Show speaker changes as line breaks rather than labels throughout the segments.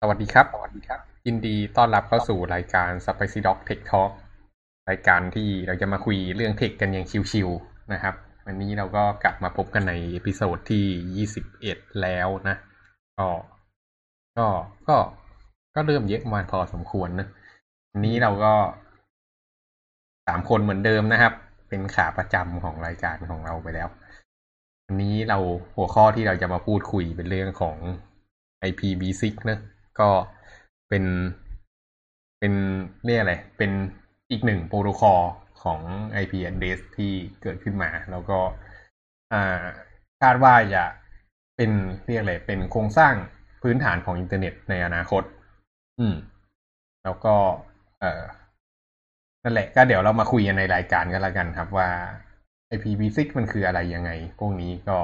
สวัสดีครับ สวัสดีครับ ยินดีต้อนรับเข้าสู่รายการ Spicy Dog Tech Talk รายการที่เราจะมาคุยเรื่อง tech กันอย่างชิวๆนะครับ วันนี้เราก็กลับมาพบกันใน episode ที่ยี่สิบเอ็ดแล้วนะ ก็ ก็ ก็ ก็เริ่มเยอะมาพอสมควรนะ วันนี้เราก็สามคนเหมือนเดิมนะครับ เป็นขาประจำของรายการของเราไปแล้ววันนี้เราหัวข้อที่เราจะมาพูดคุยเป็นเรื่องของ IPv6 นะ ก็เป็นเป็นเรียกอะไร เป็นอีกหนึ่งโปรโตคอลของ IP address ที่เกิดขึ้นมา แล้วก็คาดว่าจะเป็นเรียกอะไร เป็นโครงสร้างพื้นฐานของอินเทอร์เน็ตในอนาคต อืม แล้วก็ เออนั่นแหละ ก็เดี๋ยวเรามาคุยกันในรายการกันแล้วกันครับว่า IPv6 มันคืออะไรยังไง พวกนี้ก็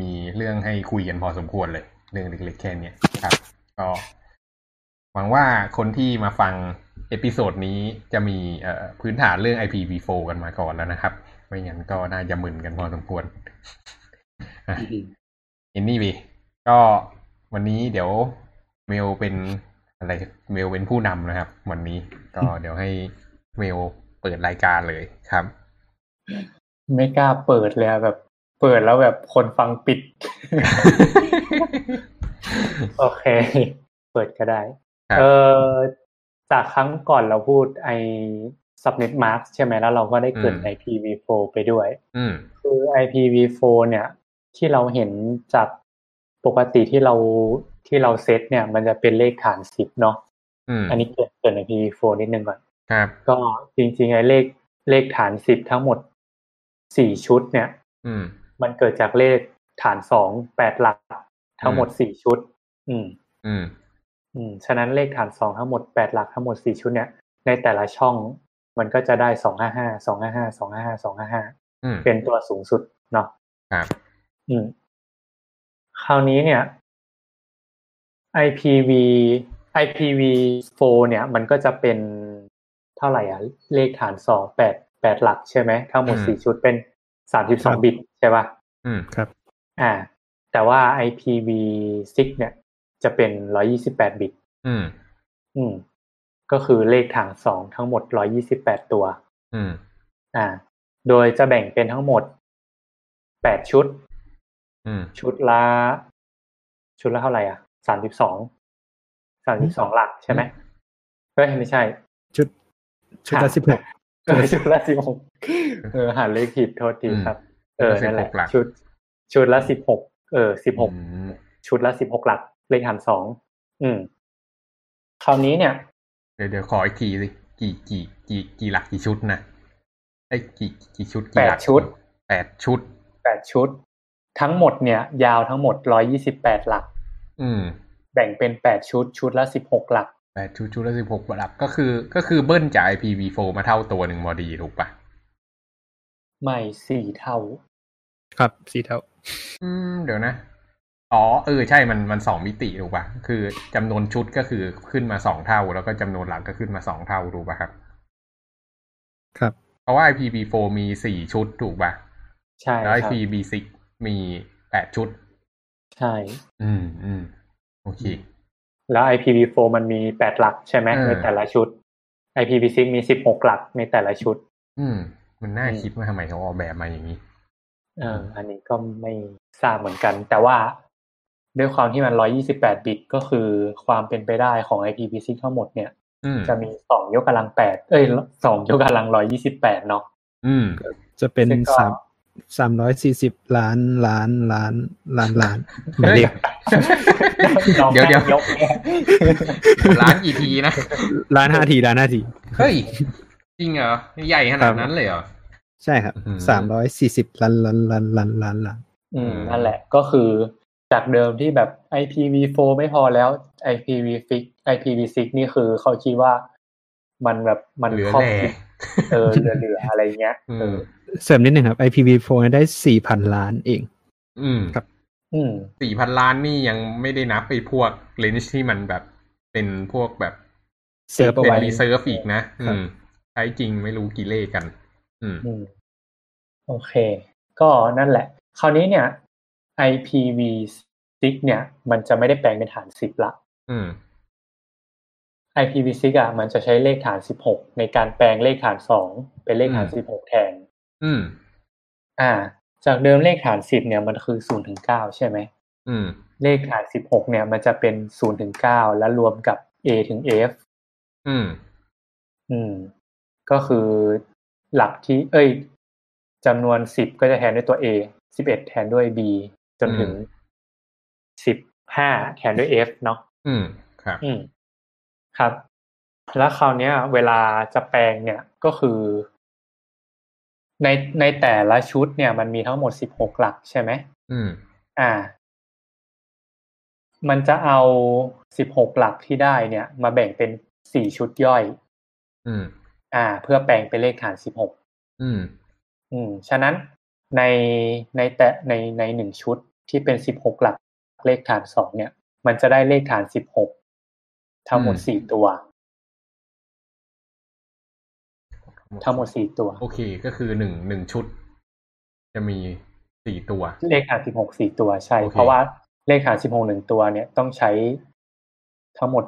มีเรื่องให้คุยกันพอสมควรเลย เรื่องเล็กๆแค่เนี้ยครับ ก็หวังว่าคนที่มาฟัง episode นี้จะมีเอ่อพื้นฐานเรื่อง IPv4 กันมาก่อนแล้วนะครับ ไม่งั้นก็น่าจะมึนกันพอสมควรอินนี่บีก็วันนี้เดี๋ยวเมลเป็นอะไรเมลเป็นผู้นำนะครับ วันนี้ก็เดี๋ยวให้เมลเปิดรายการเลยครับ
ไม่กล้าเปิดเลยแบบ เปิดแล้วแบบคนฟังปิด โอเค เปิดก็ได้ เออจากครั้งก่อนเราพูดไอ subnet mask ใช่ไหมแล้วเราก็ได้เกิด IPv4 ไปด้วย
อืม
คือ IPv4 เนี่ย ที่เราเห็นจากปกติที่เราที่เราเซตเนี่ย มันจะเป็นเลขฐานสิบเนาะ
อืม
อันนี้เกิดเกิดใน IPv4 นิดนึงก่อน
ครับ
ก็จริงๆไอ้เลขเลขฐานสิบทั้งหมดสี่ชุดเนี่ย
อืม
มันเกิดจากเลขฐานสองแปดหลัก ทั้งหมดสี่ชุด อืม
อืม
อืม ฉะนั้นเลขฐานสองทั้งหมดแปดหลักทั้งหมดสี่ชุดเนี่ย ในแต่ละช่องมันก็จะได้สองห้าห้าสองห้าห้าสองห้าห้าสองห้าห้า
อืม
เป็นตัวสูงสุดเนาะ
ครับ
อืม คราวนี้เนี่ย IPv IPv4 เนี่ย มันก็จะเป็นเท่าไหร่อะ เลขฐานสองแปดแปดหลักใช่ไหมทั้งหมด
อืม
สี่ชุดเป็นสามสิบสองบิตใช่ป่ะ
อืม
ครับ
อ่า แต่ว่า IPv6 เนี่ยจะเป็นร้อยี่สิบแปดบิต
อืม
อืม ก็คือเลขฐานสองทั้งหมดร้อยี่สิบแปดตัว
อืม
อ่า โดยจะแบ่งเป็นทั้งหมดแปดชุด
อืม
ชุดละ ชุดละเท่าไหร่อะสามสิบสองสามสิบสองหลักใช่ไหมเฮ้ยไม่ใช่
ชุด ชุดละสิบหก
เออชุดละสิบหกเออหาเลขผิดโทษที
อืม
ครับ เออนั่นแหละ
16หลัก
ชุด ชุดละสิบหก เออสิบหก
อืม
ชุดละสิบหกหลัก เลขหารสองอืม คราวนี้เนี่ย
เดี๋ยวเดี๋ยวขออีกทีสิกี่กี่กี่กี่หลักกี่ชุดนะไอ้ยกี่กี่ชุด
แป
กี่
ด
หลัก
ชุด
แปดชุด
แปดชุด ทั้งหมดเนี่ย ยาวทั้งหมดร้อยี่สิบแปดหลัก
อืม
แบ่งเป็นแปดชุดชุดละสิบหกหลัก
แปดชุดชุดละสิบหกหลักก็คือ ก็คือเบิ้ลจาก IPv4 มาเท่าตัวหนึ่งพอดีถูกปะ
ไม่สี่เท่า
ครับสี่เท่า
อืมเดี๋ยวนะ อ๋อเออใช่มันมันสองมิติถูกปะคือจำนวนชุดก็คือขึ้นมาสองเท่า แล้วก็จำนวนหลักก็ขึ้นมาสองเท่าถูกปะครับ
ครับ
เพราะว่า IPv4 มีสี่ชุดถูกปะ
ใช่
แล้ว
ครับ
IPv6 มีแปดชุด
ใช่
อืมอืมโอเค
แล้ว IPv4 มันมีแปดหลักใช่ไหม
เออ
ในแต่ละชุด IPv6 มีสิบหกหลักในแต่ละชุด
อืม มันน่า
อืม
คิดว่าทำไมเขาออกแบบมาอย่างนี้
เอออันนี้ก็ไม่ทราบเหมือนกัน แต่ว่าด้วยความที่มันร้อยี่สิบแปดบิต ก็คือความเป็นไปได้ของ IPv6 ทั้งหมดเนี่ย
อืม
จะมีสองยกกำลังแปดเอ้ยสองยกกำลังร้อยี่สิบแปดเนาะ
อืม
จะเป็น
ซึ่งก็
สามสามร้อยสี่สิบล้านล้านล้านล้านล้านหมายเลข
น้อง
เดี๋ยวเดี๋ยว
แม่งยกเนี่ย
ร้านกี่ทีนะ
ล้านห้าทีล้านห้าที
เฮ้ย จริงเหรอ ใหญ่ขนาดนั้นเลยเหรอ
ใช่ครับ
อืม
สามร้อยสี่สิบล้านล้านล้านล้านล้านล้าน
อืมนั่นแหละก็คือจากเดิมที่แบบ IPv4 ไม่พอแล้ว IPv6 IPv6 นี่คือเขาคิดว่ามันแบบมัน
เหลือ
ครอบ
แหล่
คลุมเออเหลือๆอะไรเงี้ย
อื
เอ
ม
อ
เสริมนิดหนึ่งครับ IPv4 ได้สี่พันล้านเอง
อืม
ครับ
อืม
สี่พันล้านนี่ยังไม่ได้นับไปพวกเลนส์ที่มันแบบเป็นพวกแบบ
เซิร์ฟเอา
เป็น
ไว้
reserve อีกนะ อื
ครับ
มใช้จริงไม่รู้กี่เลขกัน อืม
อืมโอเค ก็นั่นแหละ คราวนี้เนี่ย IPv6 IPv6 เนี่ย มันจะไม่ได้แปลงเป็นฐานสิบละ
อืม
IPv6 อะมันจะใช้เลขฐานสิบหกในการแปลงเลขฐานสองเป็นเลขฐาน
อืม
สิบหกแทน
อืม
อ่า จากเดิมเลขฐานสิบเนี่ยมันคือศูนย์ถึงเก้าใช่ไหม
อืม
เลขฐานสิบหกเนี่ย มันจะเป็นศูนย์ถึงเก้าแล้วรวมกับ A ถึง F
อืม
อืม ก็คือ หลักที่ เอ้ยจำนวนสิบก็จะแทนด้วยตัว A สิบเอ็ดแทนด้วย B จนถึง
อืม
สิบห้าแทนด้วย F เนาะ
อืมครับ
อืมครับ แล้วคราวเนี้ย เวลาจะแปลงเนี่ยก็คือ ในในแต่ละชุดเนี่ย มันมีทั้งหมดสิบหกหลักใช่ไหม
อืม
อ่า มันจะเอาสิบหกหลักที่ได้เนี่ย มาแบ่งเป็นสี่ชุดย่อย
อืม
อ่า เพื่อแปลงเป็นเลขฐานสิบหก
อืม
อืม ฉะนั้นในในแต่ในในหนึ่งชุดที่เป็นสิบหกหลักเลขฐานสองเนี่ย มันจะได้เลขฐานสิบหกทั้งหมด
อืม
สี่ตัว ทั้งหมดสี่ตัว
โอเค ก็คือหนึ่งหนึ่งชุด จะมีสี่ตัว
เลขฐานสิบหกสี่ตัวใช่
โอเค
เพราะว่าเลขฐานสิบหกหนึ่งตัวเนี่ยต้องใช้ทั้งหมด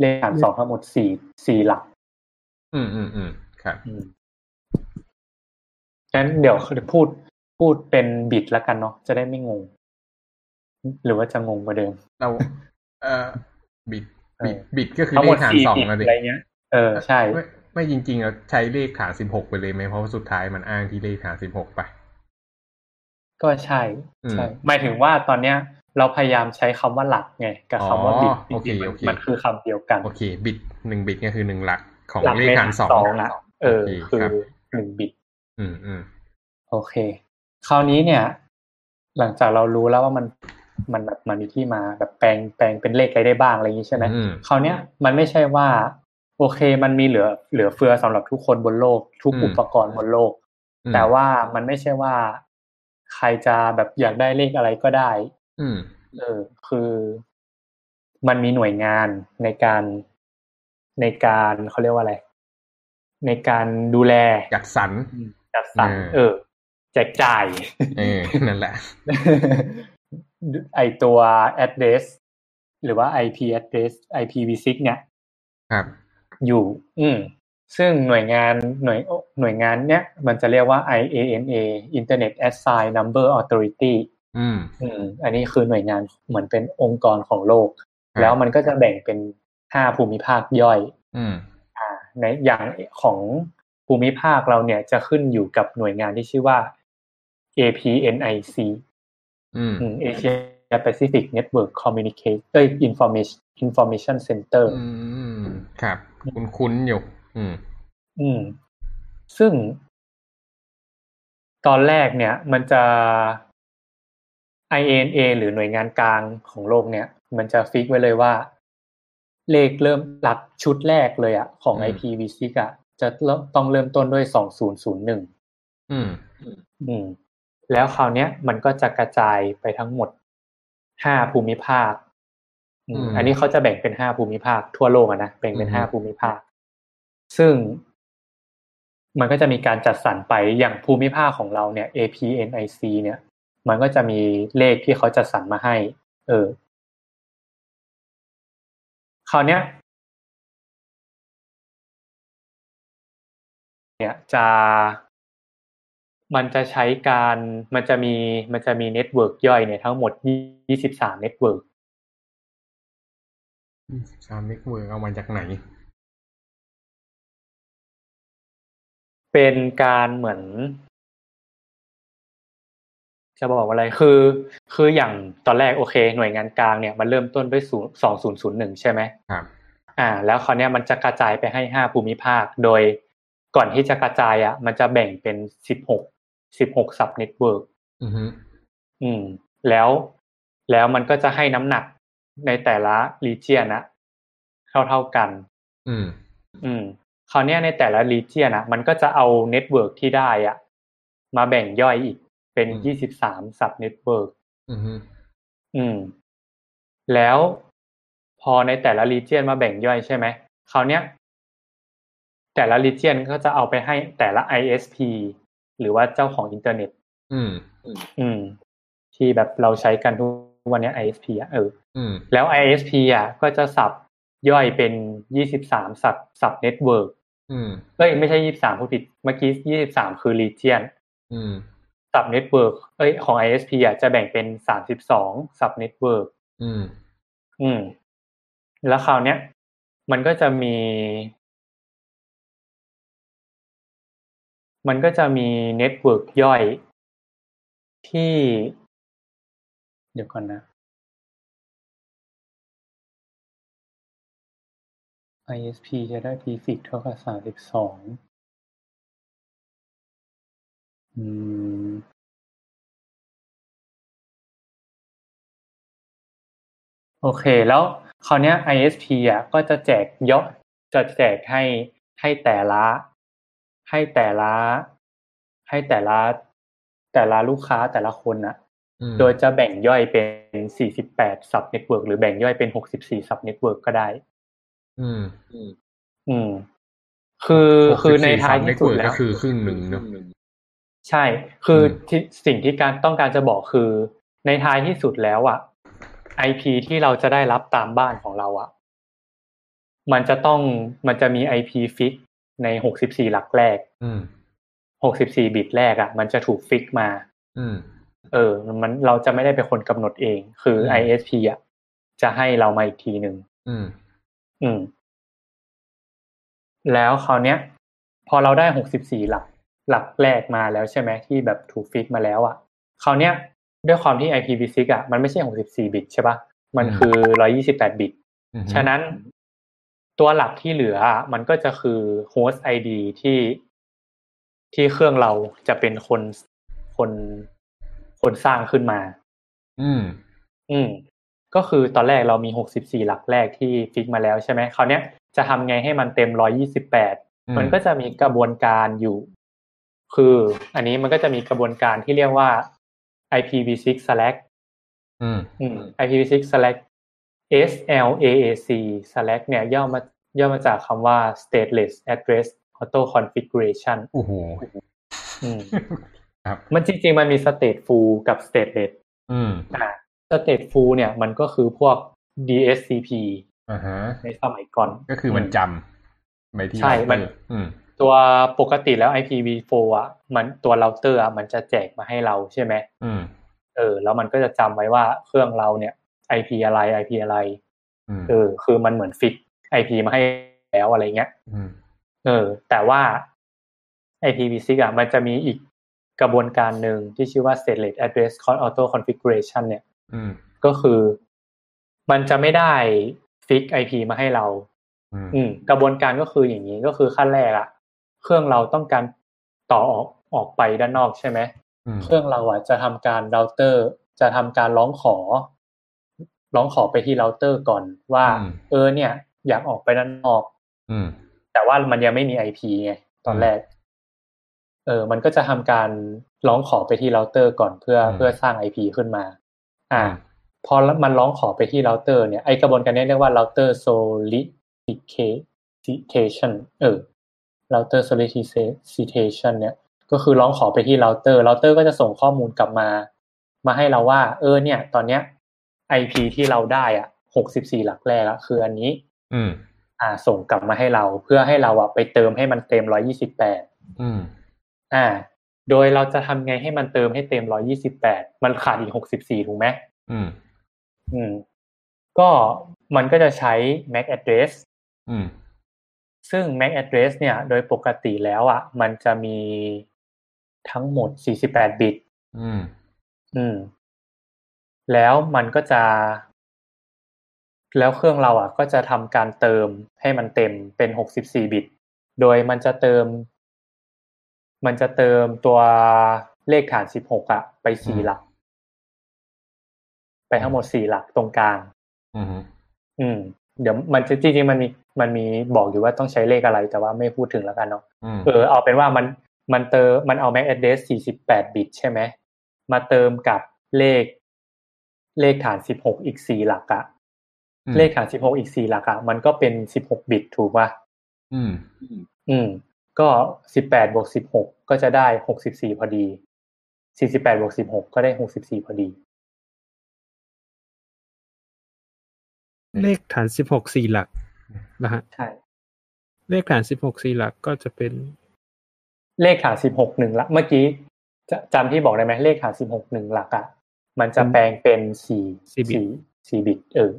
เลขฐานสองทั้งหมดสี่สี่หลัก
อืมอืมอืมครับ
อืมงั้นเดี๋ยวพูดพูดเป็นบิตแล้วกันเนาะจะได้ไม่งง หรือว่าจะงงกว่าเดิม
เรา เอ่อบิตบิต
เออ
บิตก็คือ
ทั้ง
เล
หมด
ขฐาน
สี่
สอง
บิต
อะดิ
อะไรเงี้ย เออใช่
ไม่ไม่จริงๆเราใช้เลขฐานสิบหกไปเลยไหมเพราะว่าสุดท้ายมันอ้างที่เลขฐานสิบหกไป
ก็ใช่
อืม
ใช่หมายถึงว่าตอนเนี้ย เราพยายามใช้คำว่าหลักไง กับคำว่าบิต
อ๋อโอเค
จริงๆมัน
โอเค
มันคือคำเดียวกัน
โอเค บิตหนึ่งบิตก็คือหนึ่งหลัก ของ
หลัก
เลขฐานสอง
อะเออ
โอเค
คือ
ครับ
หนึ่งบิต
อืมอืม
โอเค คราวนี้เนี่ย หลังจากเรารู้แล้วว่ามันมันแบบมันมีที่มาแบบแปลงแปลงเป็นเลขอะไรได้บ้างอะไรอย่างนี้ใช่ไหม
อืม
คราวเนี้ยมันไม่ใช่ว่า โอเค มันมีเหลือเหลือเฟือสำหรับทุกคนบนโลก ทุก
อืม
อุปกรณ์บนโลก
อืม
แต่ว่ามันไม่ใช่ว่า ใครจะแบบอยากได้เลขอะไรก็ได้
อืม
เออ คือ มันมีหน่วยงานในการ ในการเขาเรียกว่าอะไร ในการดูแล
จัดสรร
จัดสรร
เออ
เออ แจกจ่าย
เออนั่นแหละ
ไอตัว address หรือว่า IP address IPv6 เนี่ย
ครับ
อยู่ อืมซึ่งหน่วยงานหน่วยหน่วยงานเนี้ยมันจะเรียกว่า IANA Internet Assign Number Authority
อืม
อืม อันนี้คือหน่วยงานเหมือนเป็นองค์กรของโลก
ครับ
แล้วมันก็จะแบ่งเป็น ห้าภูมิภาคย่อย
อืม
อ่าในอย่างของภูมิภาคเราเนี่ยจะขึ้นอยู่กับหน่วยงานที่ชื่อว่า APNIC
อืม
อืม Asia Pacific Network Communicate เอ้ย Information Information Center
อืมครับ คุ้นคุ้นๆอยู่ อืม
อืม ซึ่ง ตอนแรกเนี่ย มันจะ IANA หรือหน่วยงานกลางของโลกเนี่ย มันจะฟิกไว้เลยว่า เลขเริ่มหลักชุดแรกเลยอะของ
อืม
IPv6 อะจะเริ่มต้องเริ่มต้นด้วยสองศูนย์ศูนย์หนึ่ง
อืม
อืม แล้วคราวเนี้ยมันก็จะกระจายไปทั้งหมดห้าภูมิภาคอืม
อืม
อันนี้เขาจะแบ่งเป็นห้าภูมิภาคทั่วโลกอะนะแบ่งเป็น
อือฮึ
ห้าภูมิภาค ซึ่ง มันก็จะมีการจัดสรรไปอย่างภูมิภาคของเราเนี่ย APNIC เนี่ย มันก็จะมีเลขที่เขาจัดสรรมาให้ เออ คราวเนี้ยเนี่ยจะมันจะใช้การมันจะมีมันจะมี network ย่อยเนี่ยทั้งหมด23 network
ยี่สิบสาม network เอามาจากไหน
เป็นการเหมือน จะบอกว่าอะไรคือ คืออย่างตอนแรกโอเค หน่วยงานกลางเนี่ยมันเริ่มต้นด้วยศูนย์สองศูนย์ศูนย์หนึ่งใช่ไหม
ครับ
อ่า แล้วคราวเนี้ยมันจะกระจายไปให้ห้าภูมิภาคโดย ก่อนที่จะกระจายอะ มันจะแบ่งเป็นสิบหกสิบหก subnetwork
อือฮึ
อืมแล้วแล้วมันก็จะให้น้ำหนักในแต่ละ region นะเท่าเท่าๆกัน
อืม
อืมคราวเนี้ยในแต่ละ region นะมันก็จะเอา network ที่ได้อะ มาแบ่งย่อยอีก เป็น
อืม
ยี่สิบสาม subnetwork
อือฮึ
อืม แล้วพอในแต่ละ region มาแบ่งย่อยใช่ไหมคราวเนี้ย แต่ละ region ก็จะเอาไปให้แต่ละ ISP หรือว่าเจ้าของอินเทอร์เน็ต
อืม
อืม ที่แบบเราใช้กันทุกวันเนี้ย ISP อะเออ
อืม
แล้ว ISP อะ ก็จะ sub ย่อยเป็นยี่สิบสาม sub subnetwork
อืม
เอ้ยไม่ใช่ยี่สามพูดผิด เมื่อกี้ยี่สิบสามคือ region
อืม
subnetwork เอ้ยของ ISP อะจะแบ่งเป็นสามสิบสอง subnetwork
อืม
อืม แล้วคราวเนี้ย มันก็จะมี มันก็จะมี network ย่อยที่ เดี๋ยวก่อนนะ ISP จะได้ prefix เท่ากับสามสิบสอง อืม โอเค แล้วคราวเนี้ย ISP อะก็จะแจกยอดจะแจกให้ให้แต่ละ ให้แต่ละ ให้แต่ละ แต่ละลูกค้าแต่ละคนอะ
อืม
โดยจะแบ่งย่อยเป็น 48 subnetwork หรือแบ่งย่อยเป็น 64 subnetwork ก็ได้
อืม
อืม คือคือในท้ายที่สุด
64
แล้ว
ก็คือครึ่งหนึ่งเนอะ
ใช่ คืออ
ม
ที่สิ่งที่การต้องการจะบอกคือ ในท้ายที่สุดแล้วอะ IP ที่เราจะได้รับตามบ้านของเราอะ มันจะต้องมันจะมี IP ฟิกใน64หลักแรก
อืม
64บิตแรกอะ มันจะถูกฟิกมา
อืม
เออ มันเราจะไม่ได้เป็นคนกำหนดเอง คือ
อืม
ISP อะจะให้เรามาอีกทีหนึ่ง
อืม
อืม แล้วคราวเนี้ย พอเราได้64หลัก หลักแรกมาแล้วใช่ไหมที่แบบถูกฟิกมาแล้วอะคราวเนี้ยด้วยความที่ IPv6 อะมันไม่ใช่ 64 บิตใช่ปะมัน
อืม
คือ 128 บิต
อืม
ฉะนั้นตัวหลักที่เหลืออะมันก็จะคือ host ID ที่ที่เครื่องเราจะเป็นคนคนคนสร้างขึ้นมา
อืม
อืม ก็คือตอนแรกเรามี 64 หลักแรกที่ฟิกมาแล้วใช่ไหมคราวเนี้ยจะทำไงให้มันเต็ม 128 มันก็จะมีกระบวนการอยู่ คืออันนี้มันก็จะมีกระบวนการที่เรียกว่า IPv6 select
อืม
อืม IPv6 select SLAAC select เนี่ยย่อมาย่อมาจากคำว่า stateless address auto configuration
โอ้โห
อืม
ครับ
มันจริงๆ มันมี stateful กับ stateless
อืม
อ่า stateful เนี่ยมันก็คือพวก DSCP
อ่าฮะ
ในสมัยก่อน
ก็คือมันจำไปที่
ใช่ มัน
เราเตอร์อืม
ตัวปกติแล้ว IPv4 อะมันตัวเราเตอร์อะมันจะแจกมาให้เราใช่ไหม
อืม
เออ แล้วมันก็จะจำไว้ว่าเครื่องเราเนี่ย IP อะไร IP อะไร
อืม
เออคือมันเหมือนฟิก IP มาให้แล้วอะไรเงี้ย
อืม
เออ แต่ว่า IPv6 อะมันจะมีอีกกระบวนการหนึ่งที่ชื่อว่า stateless address auto configuration เนี่ย
อืม
ก็คือ มันจะไม่ได้ fix IP มาให้เรา
อืม
อืม กระบวนการก็คืออย่างนี้ก็คือขั้นแรกอะ เครื่องเราต้องการต่อออกออกไปด้านนอกใช่ไหม
อืม
เครื่องเราอะจะทำการเราเตอร์ จะทำการร้องขอ ร้องขอไปที่เราเตอร์ก่อนว่า เออ เนี่ย อยากออกไปด้านนอก
อืม
แต่ว่ามันยังไม่มี IP ไงตอนแรก เออ มันก็จะทำการร้องขอไปที่เราเตอร์ก่อนเพื่อ
อืม
เพื่อสร้าง IP ขึ้นมา อ่า
อืม
พอมันร้องขอไปที่เราเตอร์เนี่ยไอกระบวนการนี้เรียกว่า router solicitation เออ router solicitation เนี่ย ก็คือร้องขอไปที่เราเตอร์เราเตอร์ก็จะส่งข้อมูลกลับมา มาให้เราว่า เออ เนี่ย ตอนเนี้ย IP ที่เราได้อะหกสิบสี่หลักแรกอะคืออันนี้
อืม
อ่า ส่งกลับมาให้เราเพื่อให้เราอะไปเติมให้มันเต็มร้อยี่สิบแปด
อืม
อ่า โดยเราจะทำไงให้มันเติมให้เต็มร้อยี่สิบแปดมันขาดอีกหกสิบสี่ถูกไหม
อืม
อืม ก็มันก็จะใช้ MAC address
อืม
ซึ่ง MAC address เนี่ยโดยปกติแล้วอะ มันจะมีทั้งหมด 48 บิต
อืม
อืม แล้วมันก็จะ แล้วเครื่องเราอะ ก็จะทำการเติมให้มันเต็มเป็น 64 บิต โดยมันจะเติม มันจะเติมตัวเลขฐาน 16 อะ ไปสี่
อืม
หลัก ไปทั้งหมดสี่หลักตรงกลาง
อืม
อืม เดี๋ยวมันจะจริงๆมันมีมันมีบอกอยู่ว่าต้องใช้เลขอะไร แต่ว่าไม่พูดถึงแล้วกันเนาะ
อืม
เออเอาเป็นว่ามันมันเติมมันเอา MAC address 48 บิตใช่ไหมมาเติมกับเลขเลขฐาน 16 อีก 4 หลักอะเลขฐาน 16 อีก 4 หลักอะมันก็เป็น 16 บิตถูกป่ะ
อืม
อืม ก็ 18บวก16 ก็จะได้ 64 พอดี 48บวก16 ก็ได้ 64 พอดี
เลขฐานสิบหกสี่หลักนะฮะ
ใช่
เลขฐานสิบหกสี่หลักก็จะเป็น
เลขฐานสิบหกหนึ่งหลักเมื่อกี้จะจำที่บอกได้ไหมเลขฐานสิบหกหนึ่งหลักอะมันจะแปลงเป็นสี่
สี่บิต
สี่สี่บิตเออ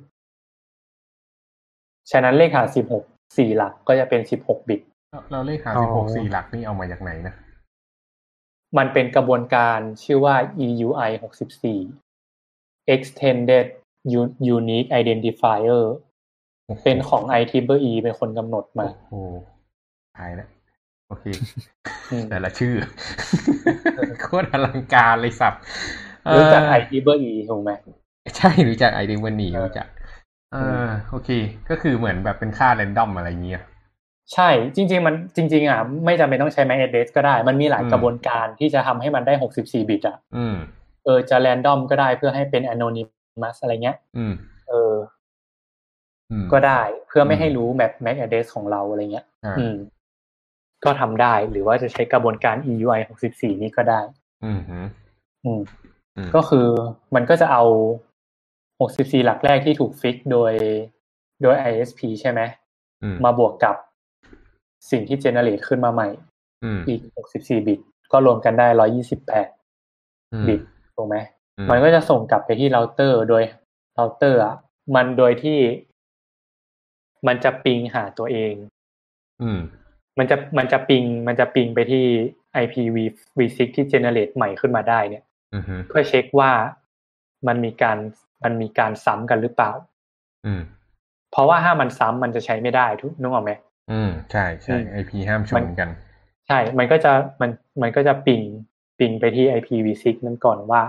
ฉะนั้นเลขฐานสิบหกสี่หลักก็จะเป็นสิบหกบิต
แล้วแล้วเลขหา
อ๋
สิบหก
อ
สี่หลักนี่เอามาจากไหนนะ
มันเป็นกระบวนการชื่อว่า EUI 64 Extended U- Unique Identifier
โอ้โห
เป็นของ IEEE เป็นคนกำหนดมา
โอ้โหตายแล้วโอเค
อืม
แต่ละชื่อ โคตรอลังการเลยสับ
รู้จัก
เอ่อ
IEEE ถูกไหม
ใช่รู้จักไอเดนวันนี
เออ
รู้จักเออโอเค ก็คือเหมือนแบบเป็นค่าแรนดอมอะไรเงี้ย
ใช่จริง ๆ มันจริง ๆอะไม่จำเป็นต้องใช้ MAC address ก็ได้ มันมีหลาย
อืม
กระบวนการที่จะทำให้มันได้ 64 บิตอะ
อืม
เออจะ random ก็ได้เพื่อให้เป็น anonymous อะไรเงี้ย
อืม
เออ
อืม
ก็ได้เพื่อไม่
อืม
ให้รู้ MAC MAC address ของเราอะไรเงี้ย
อ่า
อืมก็ทำได้หรือว่าจะใช้กระบวนการ EUI 64 นี้ก็ได้
อืมฮึ
อืม
อืม
ก็คือมันก็จะเอา 64 หลักแรกที่ถูกฟิกโดยโดย ISP ใช่ไหม
อืม
มาบวกกับสิ่งที่เจเนเรตขึ้นมาใหม่
อืม
อีก 64 บิต ก็รวมกันได้ 128
อืม
บิตถูกไหม
อื
มันก็จะส่งกลับไปที่เราเตอร์โดยเราเตอร์อะมันโดยที่ มันจะปิงหาตัวเอง
อืม
มันจะมันจะปิง มันจะปิงไปที่ IPv6 ที่เจเนเรตใหม่ขึ้นมาได้เนี่ย
อืมฮึ
เพื่อเช็คว่ามันมีการมันมีการซ้ำกันหรือเปล่า
อืม
เพราะว่าถ้ามันซ้ำมันจะใช้ไม่ได้ทุกนึกออกไหม
อืมใช่ใช่
อืม
ไอพีห้ามชนกัน
ใช่ มันก็จะมันมันก็จะปิงปิงไปที่ IPv6 นั่นก่อนว่า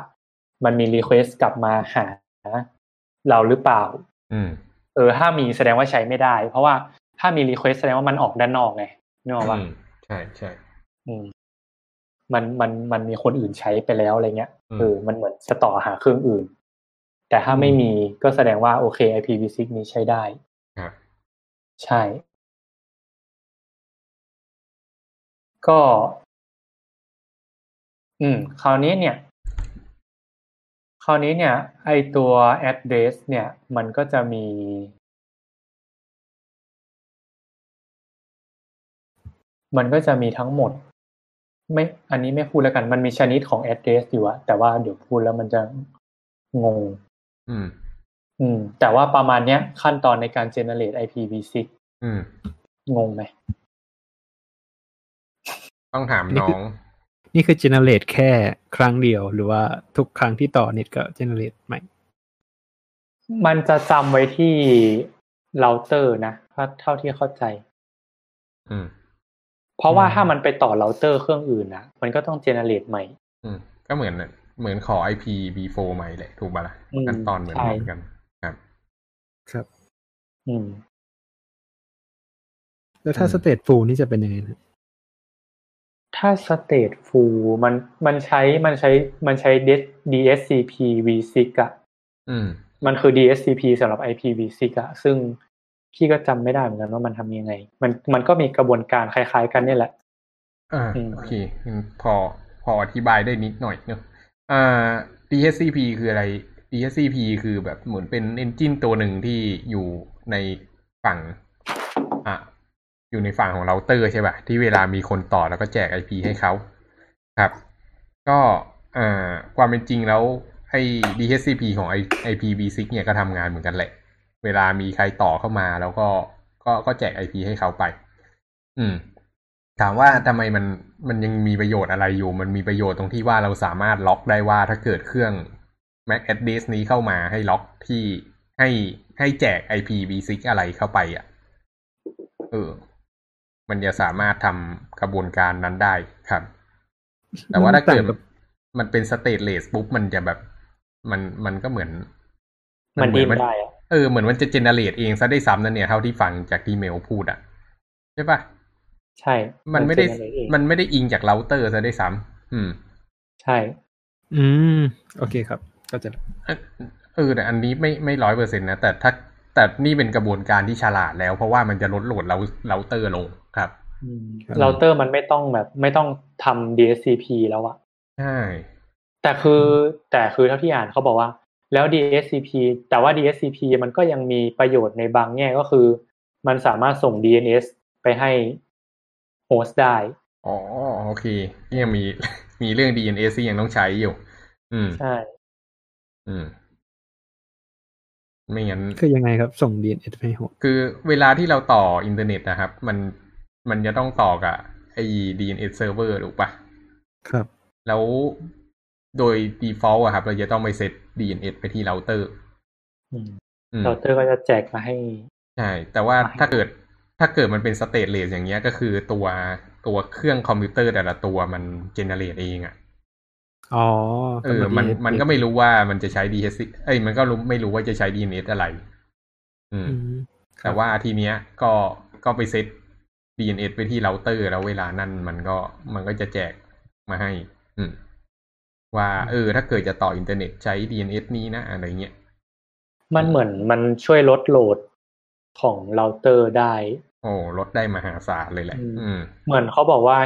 มันมี request กลับมาหาเราหรือเปล่า
อืม
เออ ถ้ามีแสดงว่าใช้ไม่ได้ เพราะว่าถ้ามี request แสดงว่ามันออกด้านนอกไงนึกออกปะ
อืมใช่ใช่
อืมมันมันมันมีคนอื่นใช้ไปแล้วอะไรเงี้ย
อืม
เออมันเหมือนจะต่อหาเครื่องอื่น แต่ถ้าไม่มีก็แสดงว่าโอเค IPv6 นี้ใช้ได้
ครับ
ใช่ ก็ อืม คราวนี้เนี่ย คราวนี้เนี่ยไอตัว address เนี่ยมันก็จะมีมันก็จะมีทั้งหมด ไม่ อันนี้ไม่พูดแล้วกัน มันมีชนิดของ address อยู่อะแต่ว่าเดี๋ยวพูดแล้วมันจะงง
อืม
อืม แต่ว่าประมาณเนี้ย ขั้นตอนในการ generate IPv6
อืม
งงไหม
ต้องถาม
นี่
น้
คือ
อง
นี่คือ generate แค่ครั้งเดียว หรือว่าทุกครั้งที่ต่อเน็ตก็ generate ใหม่
มันจะจำไว้ที่เราเตอร์นะถ้าเท่าที่เข้าใจ
อืม
เพราะว่า
อืม
ถ้ามันไปต่อเราเตอร์เครื่องอื่นนะมันก็ต้อง generate ใหม่
อืม ก็เหมือนน่ะเหมือนขอ IPv4 ใหม่แหละถูกปะล่ะ
อืม
ขั้นตอนเหมือน
ใช่
เหมือนกันครับ
ครับ
อืม
แล้วถ้า
อืม
สเต e ฟูนี่จะเป็นยังไงนะ
ถ้าสเตทฟูมันมันใช้มันใช้มันใช้ DHCP v6 อะ
อืม
มันคือ DHCP สำหรับ IPv6 อะซึ่งพี่ก็จำไม่ได้เหมือนกันว่ามันทำยังไง มันมันก็มีกระบวนการคล้าย ๆ กันเนี่ยแหละ
อ่า
อืม
โอเคงั้นพอพออธิบายได้นิดหน่อยเนอะอ่า DHCP คืออะไร DHCP คือแบบเหมือนเป็น engine ตัวหนึ่งที่อยู่ในฝั่งอะ อยู่ในฝั่งของเราเตอร์ใช่ป่ะ ที่เวลามีคนต่อแล้วก็แจก IP ให้เขาครับ ก็ความเป็นจริงแล้วไอ้ DHCP ของ IPv6 เนี่ยก็ทำงานเหมือนกันแหละ เวลามีใครต่อเข้ามาแล้วก็ก็ก็แจก IP ให้เขาไป อืม ถามว่าทำไมมันมันยังมีประโยชน์อะไรอยู่ มันมีประโยชน์ตรงที่ว่าเราสามารถล็อกได้ว่าถ้าเกิดเครื่อง MAC address นี้เข้ามาให้ล็อกที่ให้ให้แจก IPv6 อะไรเข้าไปอะ เออ มันจะสามารถทำกระบวนการนั้นได้ครับ แต่ว่าถ้าเกิด
ต่างกับ
มันเป็นสเตตเลสปุ๊บมันจะแบบ มันมันก็เหมือน
มัน
เห
ดี
อน
ไม่ได้อะ
เออเหมือนมันจะเจเนเรตเองซะได้ซ้ำนั่นเนี่ยเท่าที่ฟังจากที่เมลพูดอะใช่ปะ
ใช่
มันไม่ได้
generate เอง
มันไม่ได้อิงจากเราเตอร์ซะได้ซ้ำอืม
ใช่
อืม โอเคครับ ก็จะ
เออเออแต่อันนี้ไม่ไม่ร้อยเปอร์เซ็นต์นะ แต่ถ้าแต่นี่เป็นกระบวนการที่ฉลาดแล้ว เพราะว่ามันจะลดโหลดเราเราเตอร์ลง ครับ
เราเตอร์มันไม่ต้องแบบ ไม่ต้องทำ DSCP แล้วอะ
ใช่
แต่คือแต่คือเท่าที่อ่านเขาบอกว่า แล้ว DSCP แต่ว่า DSCP มันก็ยังมีประโยชน์ในบางแง่ก็คือ มันสามารถส่ง DNS ไปให้host ได้
อ๋อ โอเคยังมีมีเรื่อง DNS ที่ยังต้องใช้อยู่ อืม
ใช่
อืมไม่งั้น
คือยังไงครับส่ง DNS ไปให้ host
คือเวลาที่เราต่ออินเทอร์เน็ตนะครับ มัน มันจะต้องต่อกับไอ้ DNS server ถูกปะ
ครับ
แล้วโดย default อะครับ เราจะต้องไปเซต DNS ไปที่เราเตอร์
อืม
อืม
เราเตอร์ก็จะแจกมาให้
ใช่ แต่ว่า
ไม่
ถ้าเกิดถ้าเกิดมันเป็นสเต t เลสอย่างเงี้ยก็คือตัวตัวเครื่องคอมพิวเตอร์แต่ละตัวมัน generate เองอะ
อ๋อ
เออ มันมันก็ไม่รู้ว่ามันจะใช้ DHC เอ้ย มันก็รู้ไม่รู้ว่าจะใช้ DNS อะไร อืม
อืม
แต่ว่าทีเนี้ยก็ก็ไปเซต DNS ไปที่เราเตอร์ แล้วเวลานั้นมันก็มันก็จะแจกมาให้ อืม ว่า เออ ถ้าเกิดจะต่ออินเทอร์เน็ตใช้ DNS นี้นะอะไรเงี้ย
มันเหมือนมันช่วยลดโหลดของเราเตอร์ได้
โอ้ลดได้มหาศาลเลยแหละ
อืม
อืม
เหมือนเขาบอกว่า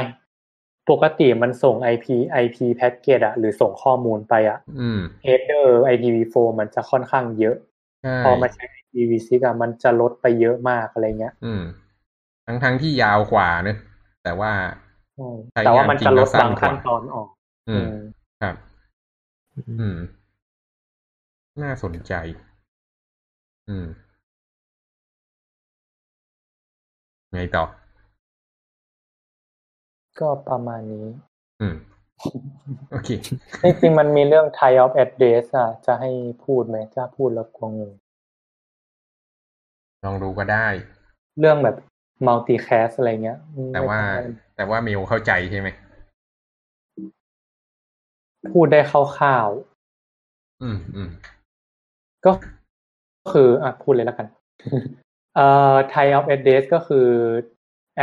ปกติมันส่ง IP IP แพ็กเกจอะหรือส่งข้อมูลไปอะ
อืม
header IPv4 มันจะค่อนข้างเยอะ
ใช่
พอมาใช้ IPv6 อะมันจะลดไปเยอะมากอะไรเงี้ย
อืม ทั้งทั้งที่ยาวกว่าเนอะแต่ว่า
อืม
ใช้
แต่ว่ามันจะลด
งานจริงแล้วสั้น
บางขั้น
กว่า
ตอนออก
อืมครับ
อืม
อืม น่าสนใจ อืม ไงต่อ
ก็ประมาณนี้
อืม โอเค
จริงๆมันมีเรื่อง type of address อะจะให้พูดไหมถ้าพูดแล้วกลัวงง
ลองดูก็ได้
เรื่องแบบ multicast อะไรเงี้ย
แต่ว่า
ไม่
แต่ว่าเมลเข้าใจใช่ไหม
พูดได้คร่าวๆ
อืมอืม
ก็คืออะพูดเลยแล้วกันเอ่อ type of address ก็คือ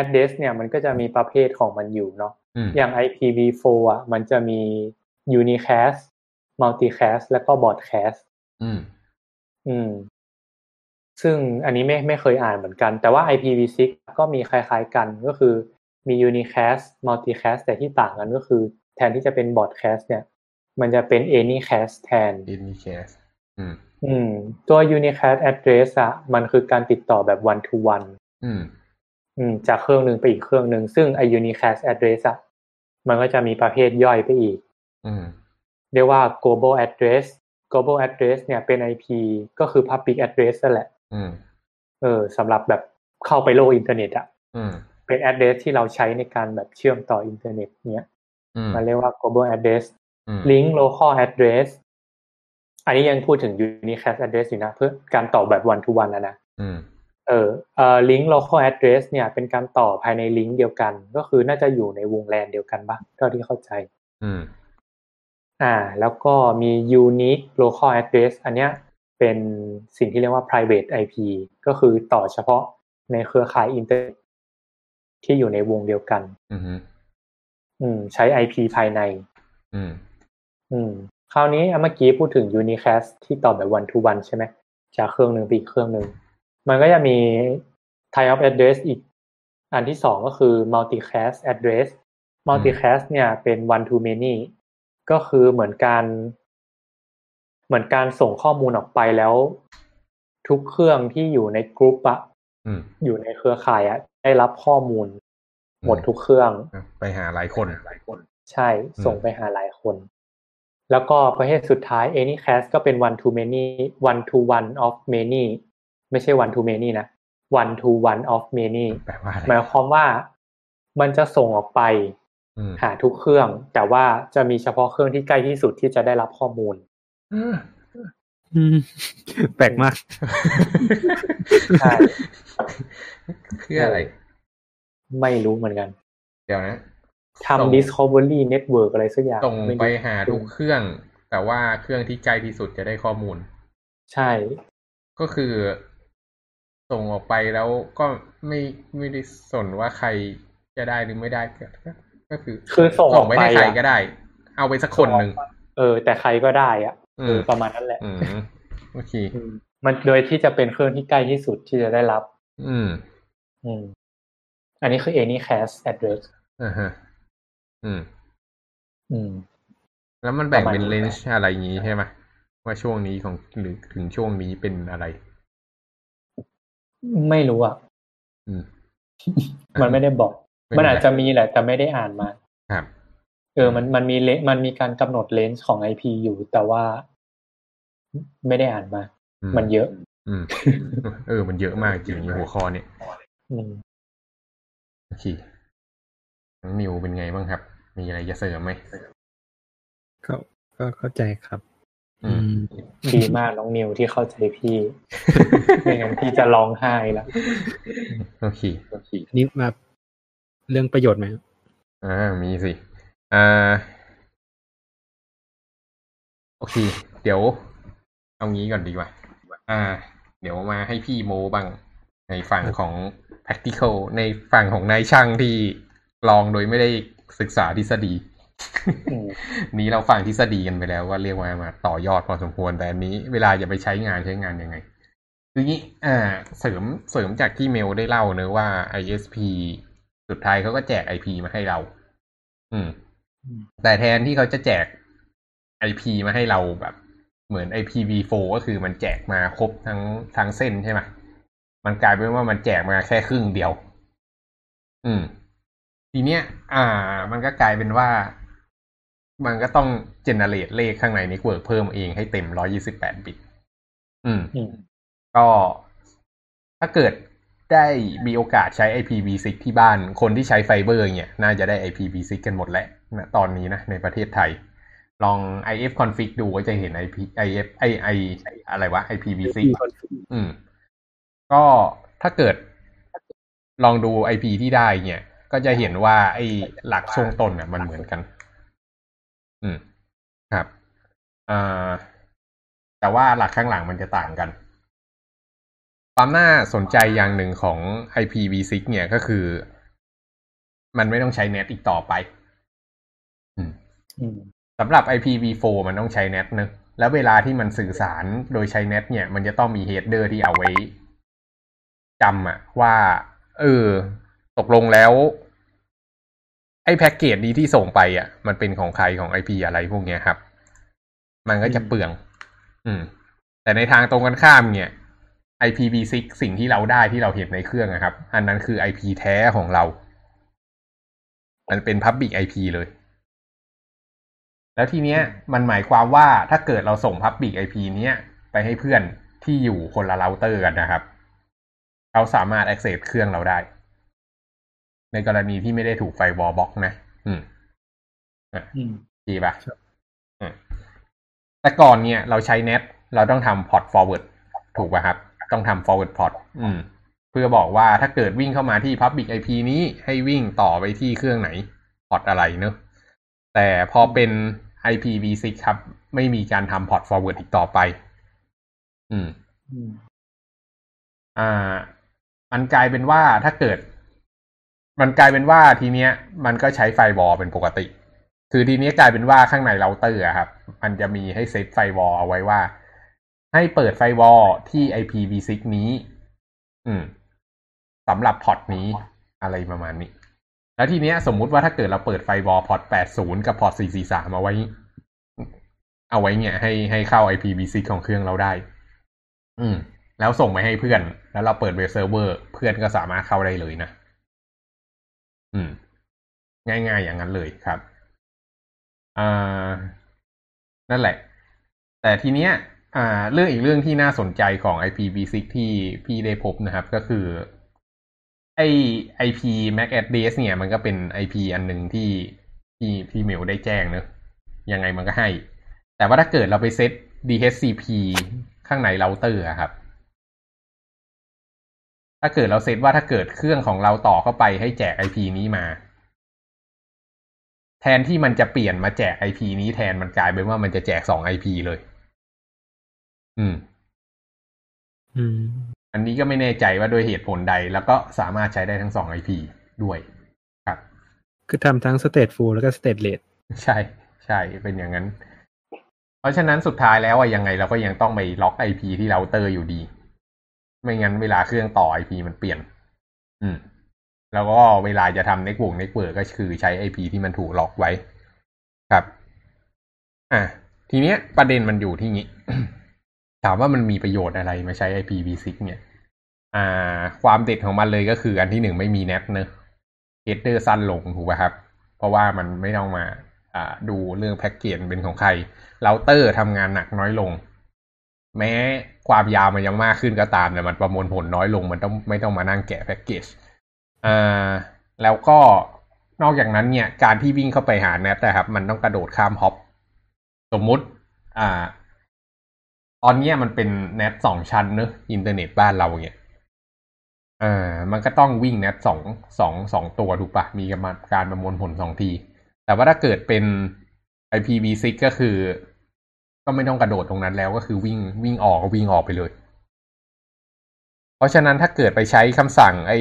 address เนี่ยมันก็จะมีประเภทของมันอยู่เนาะ
อืม
อย่าง IPv4 อะ มันจะมี unicast multicast แล้วก็ broadcast
อืม
อืม ซึ่งอันนี้ไม่ไม่เคยอ่านเหมือนกัน แต่ว่า IPv6 ก็มีคล้ายๆกันก็คือมี unicast multicast แต่ที่ต่างกันก็คือ แทนที่จะเป็น broadcast เนี่ย มันจะเป็น anycast แทน
อินนิเคสอืม
อืม ตัว unicast address อะมันคือการติดต่อแบบ one to one
อืม
อืมจากเครื่องหนึ่งไปอีกเครื่องหนึ่งซึ่งไอ unicast address อะมันก็จะมีประเภทย่อยไปอีก
อืม
เรียกว่า global address global address เนี่ยเป็น IP ก็คือ public address นั่นแหละ
อืม
เออสำหรับแบบเข้าไปโลกอินเทอร์เน็ตอะ
อืม
เป็น address ที่เราใช้ในการแบบเชื่อมต่ออินเทอร์เน็ตเนี้ย
อืม
มันเรียกว่า global address
อืม
link local address อันนี้ยังพูดถึง unicast address อยู่นะ เพื่อการต่อแบบ one to one นะนะ
อืม
เออเอ่อ link local address เนี่ยเป็นการต่อภายในลิงก์เดียวกัน ก็คือน่าจะอยู่ในวงแลนเดียวกันปะเท่าที่เข้าใจ
อืม
อ่า แล้วก็มี unique local address อันเนี้ย เป็นสิ่งที่เรียกว่า private IP ก็คือต่อเฉพาะในเครือข่ายอินเทอร์เน็ตที่อยู่ในวงเดียวกัน
อืม
อืมใช้ IP ภายใน
อืม
อืม คราวนี้เมื่อกี้พูดถึง unicast ที่ต่อแบบ one to one ใช่ไหมจากเครื่องหนึ่งไปอีกเครื่องหนึ่ง มันก็จะมี type of address อีก อันที่สองก็คือ multicast address multicast เนี่ยเป็น one to many ก็คือเหมือนการ เหมือนการส่งข้อมูลออกไปแล้ว ทุกเครื่องที่อยู่ในกรุ๊ปอะ
อืม
อยู่ในเครือข่ายอะได้รับข้อมูล หมดทุกเครื่อง
ไปหาหลายคน
ใช่ ส่งไปหาหลายคน แล้วก็ประเภทสุดท้าย anycast ก็เป็น one to many one to one of many ไม่ใช่ one to many นะ one to one of many
แปลว่าอะไร
หมายความว่ามันจะส่งออกไป
อืม
หาทุกเครื่อง แต่ว่าจะมีเฉพาะเครื่องที่ใกล้ที่สุดที่จะได้รับข้อมูล
อืม
อืม แปลกมาก
ใช่
คืออะไร
ไม่รู้เหมือนกัน
เดี๋ยวนะ
ทำ discovery network อะไรสักอย่าง
ส่ง
ม่รู้
ไปหาทุกเครื่อง แต่ว่าเครื่องที่ใกล้ที่สุดจะได้ข้อมูล
ใช่
ก็คือ ส่งออกไปแล้วก็ไม่ไม่ได้สนว่าใครจะได้หรือไม่ได้ ก็ก็ก็คือ
คือส่งอ
ส่
องก
ไป
ไป
ให้ใคร
อะ
ก็ได้ เอาไปสักคนหนึ่ง
เออ แต่ใครก็ได้อะ
อื
เอ
ม
อ ประมาณนั้นแหละ
อืมโอเค
อืมมันโดยที่จะเป็นเครื่องที่ใกล้ที่สุดที่จะได้รับ
อืม
อืม อันนี้คือ anycast address
อ่าฮะ อืม
อืม
แล้วมันแบ่ง
ประมาณ
เป็น
นี้
เลนส์อะไรอย่างงี้ใช่ไหมว่าช่วงนี้ของหรือถึงช่วงนี้เป็นอะไร
ไม่รู้อะ
อืม
มันไม่ได้บอก
ไม่เป็นไร
มันอาจจะมีแหละ แต่ไม่ได้อ่านมา
ครับ
เออมันมันมีเลมันมีการกำหนดเลนส์ของไอพีอยู่ แต่ว่าไม่ได้อ่านมา
อื
มันเยอะ
อืมเออ มันเยอะมากจริงในหัวข้อเนี่ย
อืม
โอเคน้องนิวเป็นไงบ้างครับ มีอะไรจะเสริมไหม
ก็ก็เข้าใจครับ
อืม
ดีมากน้องนิวที่เข้าใจพี่ไม่งั้นพี่จะร้องไห้ละ
โอเค
อันนี้มาเรื่องประโยชน์ไหมครับ
อ่ามีสิ อ่า โอเค เดี๋ยว เอางี้ก่อนดีกว่า อ่า เดี๋ยวมาให้พี่โมบ้าง ในฝั่งของ practical ในฝั่งของนายช่างที่ลองโดยไม่ได้ศึกษาทฤษฎี นี้เราฟังทฤษฎีกันไปแล้วว่าเรียกว่ามาต่อยอดพอสมควร แต่อันนี้เวลาจะไปใช้งานใช้งานยังไงคืองี้อ่า เสริมเสริมจากที่เมลได้เล่าเนอะว่า ISP สุดท้ายเขาก็แจก IP มาให้เรา อืม แต่แทนที่เขาจะแจก IP มาให้เราแบบ เหมือน IPv4 ก็คือมันแจกมาครบทั้งทั้งเส้นใช่ไหมมันกลายเป็นว่ามันแจกมาแค่ครึ่งเดียว อืม ทีเนี้ย อ่า มันก็กลายเป็นว่า มันก็ต้อง generate เลขข้างใน network เพิ่มเองให้เต็ม128บิตอืม
อืม
ก็ถ้าเกิด ได้มีโอกาสใช้ IPv6 ที่บ้าน คนที่ใช้ไฟเบอร์เนี่ยน่าจะได้ IPv6 กันหมดแหละนะตอนนี้นะในประเทศไทย ลอง if config ดูก็จะเห็น IP if ไอไออะไรวะ IPv6 อืม ก็ถ้าเกิดลองดู IP ที่ได้เนี่ย ก็จะเห็นว่าไอ้หลักช่วงต้นเนี่ยมันเหมือนกัน อืม ครับอ่าแต่ว่าหลักข้างหลังมันจะต่างกัน ความน่าสนใจอย่างหนึ่งของ IPv6 เนี่ยก็คือ มันไม่ต้องใช้เน็ตอีกต่อไปอืม
อืม
สำหรับ IPv4 มันต้องใช้เน็ตเนอะแล้วเวลาที่มันสื่อสารโดยใช้เน็ตเนี่ย มันจะต้องมีเฮดเดอร์ที่เอาไว้จำอะว่า เออ ตกลงแล้ว ไอ้แพ็กเกจนี้ที่ส่งไปอะมันเป็นของใครของ IP อะไรพวกเนี้ยครับ มันก็จะเปลือง อืม แต่ในทางตรงกันข้ามเนี่ย IPv6 สิ่งที่เราได้ที่เราเห็นในเครื่องนะครับ อันนั้นคือ IP แท้ของเรา มันเป็น Public IP เลย แล้วทีเนี้ยมันหมายความว่าถ้าเกิดเราส่ง Public IP เนี้ยไปให้เพื่อนที่อยู่คนละเราเตอร์กันนะครับ เขาสามารถ access เครื่องเราได้ ในกรณีที่ไม่ได้ถูก firewall บล็อกนะ อืม
อืม
ดีป่ะอะแต่ก่อนเนี่ยเราใช้ net เราต้องทำ port forward ถูกป่ะครับ ต้องทำ forward port อืม เพื่อบอกว่าถ้าเกิดวิ่งเข้ามาที่ public IP นี้ให้วิ่งต่อไปที่เครื่องไหนพอร์ตอะไรเนอะแต่พอเป็น IPv6 ครับ ไม่มีการทำ port forward อีกต่อไปอืม
อืม
อ่า มันกลายเป็นว่าถ้าเกิด มันกลายเป็นว่าทีเนี้ย มันก็ใช้ firewall เป็นปกติ คือทีเนี้ยกลายเป็นว่าข้างในเราเตอร์อะครับ มันจะมีให้ set firewall เอาไว้ว่า ให้เปิด firewall ที่ IPv6 นี้ อืมสำหรับ port นี้อะไรประมาณนี้ แล้วทีเนี้ยสมมุติว่าถ้าเกิดเราเปิด firewall port 80 กับ port 443เอาไว้ เอาไว้เนี่ย ให้ให้เข้า IPv6 ของเครื่องเราได้ อืม แล้วส่งไปให้เพื่อน แล้วเราเปิดเว็บเซิร์ฟเวอร์ เพื่อนก็สามารถเข้าได้เลยนะ อืม ง่ายๆอย่างนั้นเลยครับ อ่า นั่นแหละ แต่ทีเนี้ย อ่า เรื่องอีกเรื่องที่น่าสนใจของ IPv6 ที่พี่ได้พบนะครับ ก็คือ ไอ IP MAC address เนี่ย มันก็เป็น IP อันหนึ่งที่ที่พี่เมลได้แจ้งเนอะยังไงมันก็ให้ แต่ว่าถ้าเกิดเราไปเซต DHCP ข้างในเราเตอร์อะครับ ถ้าเกิดเราเซตว่าถ้าเกิดเครื่องของเราต่อเข้าไปให้แจก IP นี้มา แทนที่มันจะเปลี่ยนมาแจก IP นี้แทนมันกลายเป็นว่ามันจะแจกสอง IP เลย อืม
อืม
อันนี้ก็ไม่แน่ใจว่าด้วยเหตุผลใด แล้วก็สามารถใช้ได้ทั้งสอง IP ด้วยครับ
คือทำทั้ง stateful แล้วก็ stateless
ใช่ ใช่เป็นอย่างนั้น เพราะฉะนั้นสุดท้ายแล้วอะยังไงเราก็ยังต้องไปล็อก IP ที่เราเตอร์อยู่ดี ไม่งั้นเวลาเครื่องต่อ IP มันเปลี่ยน อืม แล้วก็เวลาจะทำเน็ตวง network ก็คือใช้ IP ที่มันถูกล็อกไว้ ครับ อะทีเนี้ยประเด็นมันอยู่ที่งี้ ถามว่ามันมีประโยชน์อะไรมาใช้ IPv6 เนี่ย อ่า ความเด็ดของมันเลยก็คืออันที่หนึ่งไม่มี NAT เนอะ header สั้นลงถูกป่ะครับ เพราะว่ามันไม่ต้องมาอ่าดูเรื่องแพ็กเกจเป็นของใครเราเตอร์ทำงานหนักน้อยลง แม้ความยาวมันยังมากขึ้นก็ตามแต่มันประมวลผลน้อยลง มันต้องไม่ต้องมานั่งแกะแพ็กเกจอ่าแล้วก็นอกจากนั้นเนี่ย การที่วิ่งเข้าไปหา NAT นะครับ มันต้องกระโดดข้าม hop สมมุติ อ่า ตอนเนี้ยมันเป็น NAT สองชั้นเนอะอินเทอร์เน็ตบ้านเราเนี่ยเอ่ามันก็ต้องวิ่ง NAT สองสองสองตัวถูกปะมีการประมวลผลสองที แต่ว่าถ้าเกิดเป็น IPv6 ก็คือ ก็ไม่ต้องกระโดดตรงนั้นแล้วก็คือวิ่งวิ่งออกก็วิ่งออกไปเลย เพราะฉะนั้นถ้าเกิดไปใช้คำสั่งไอ้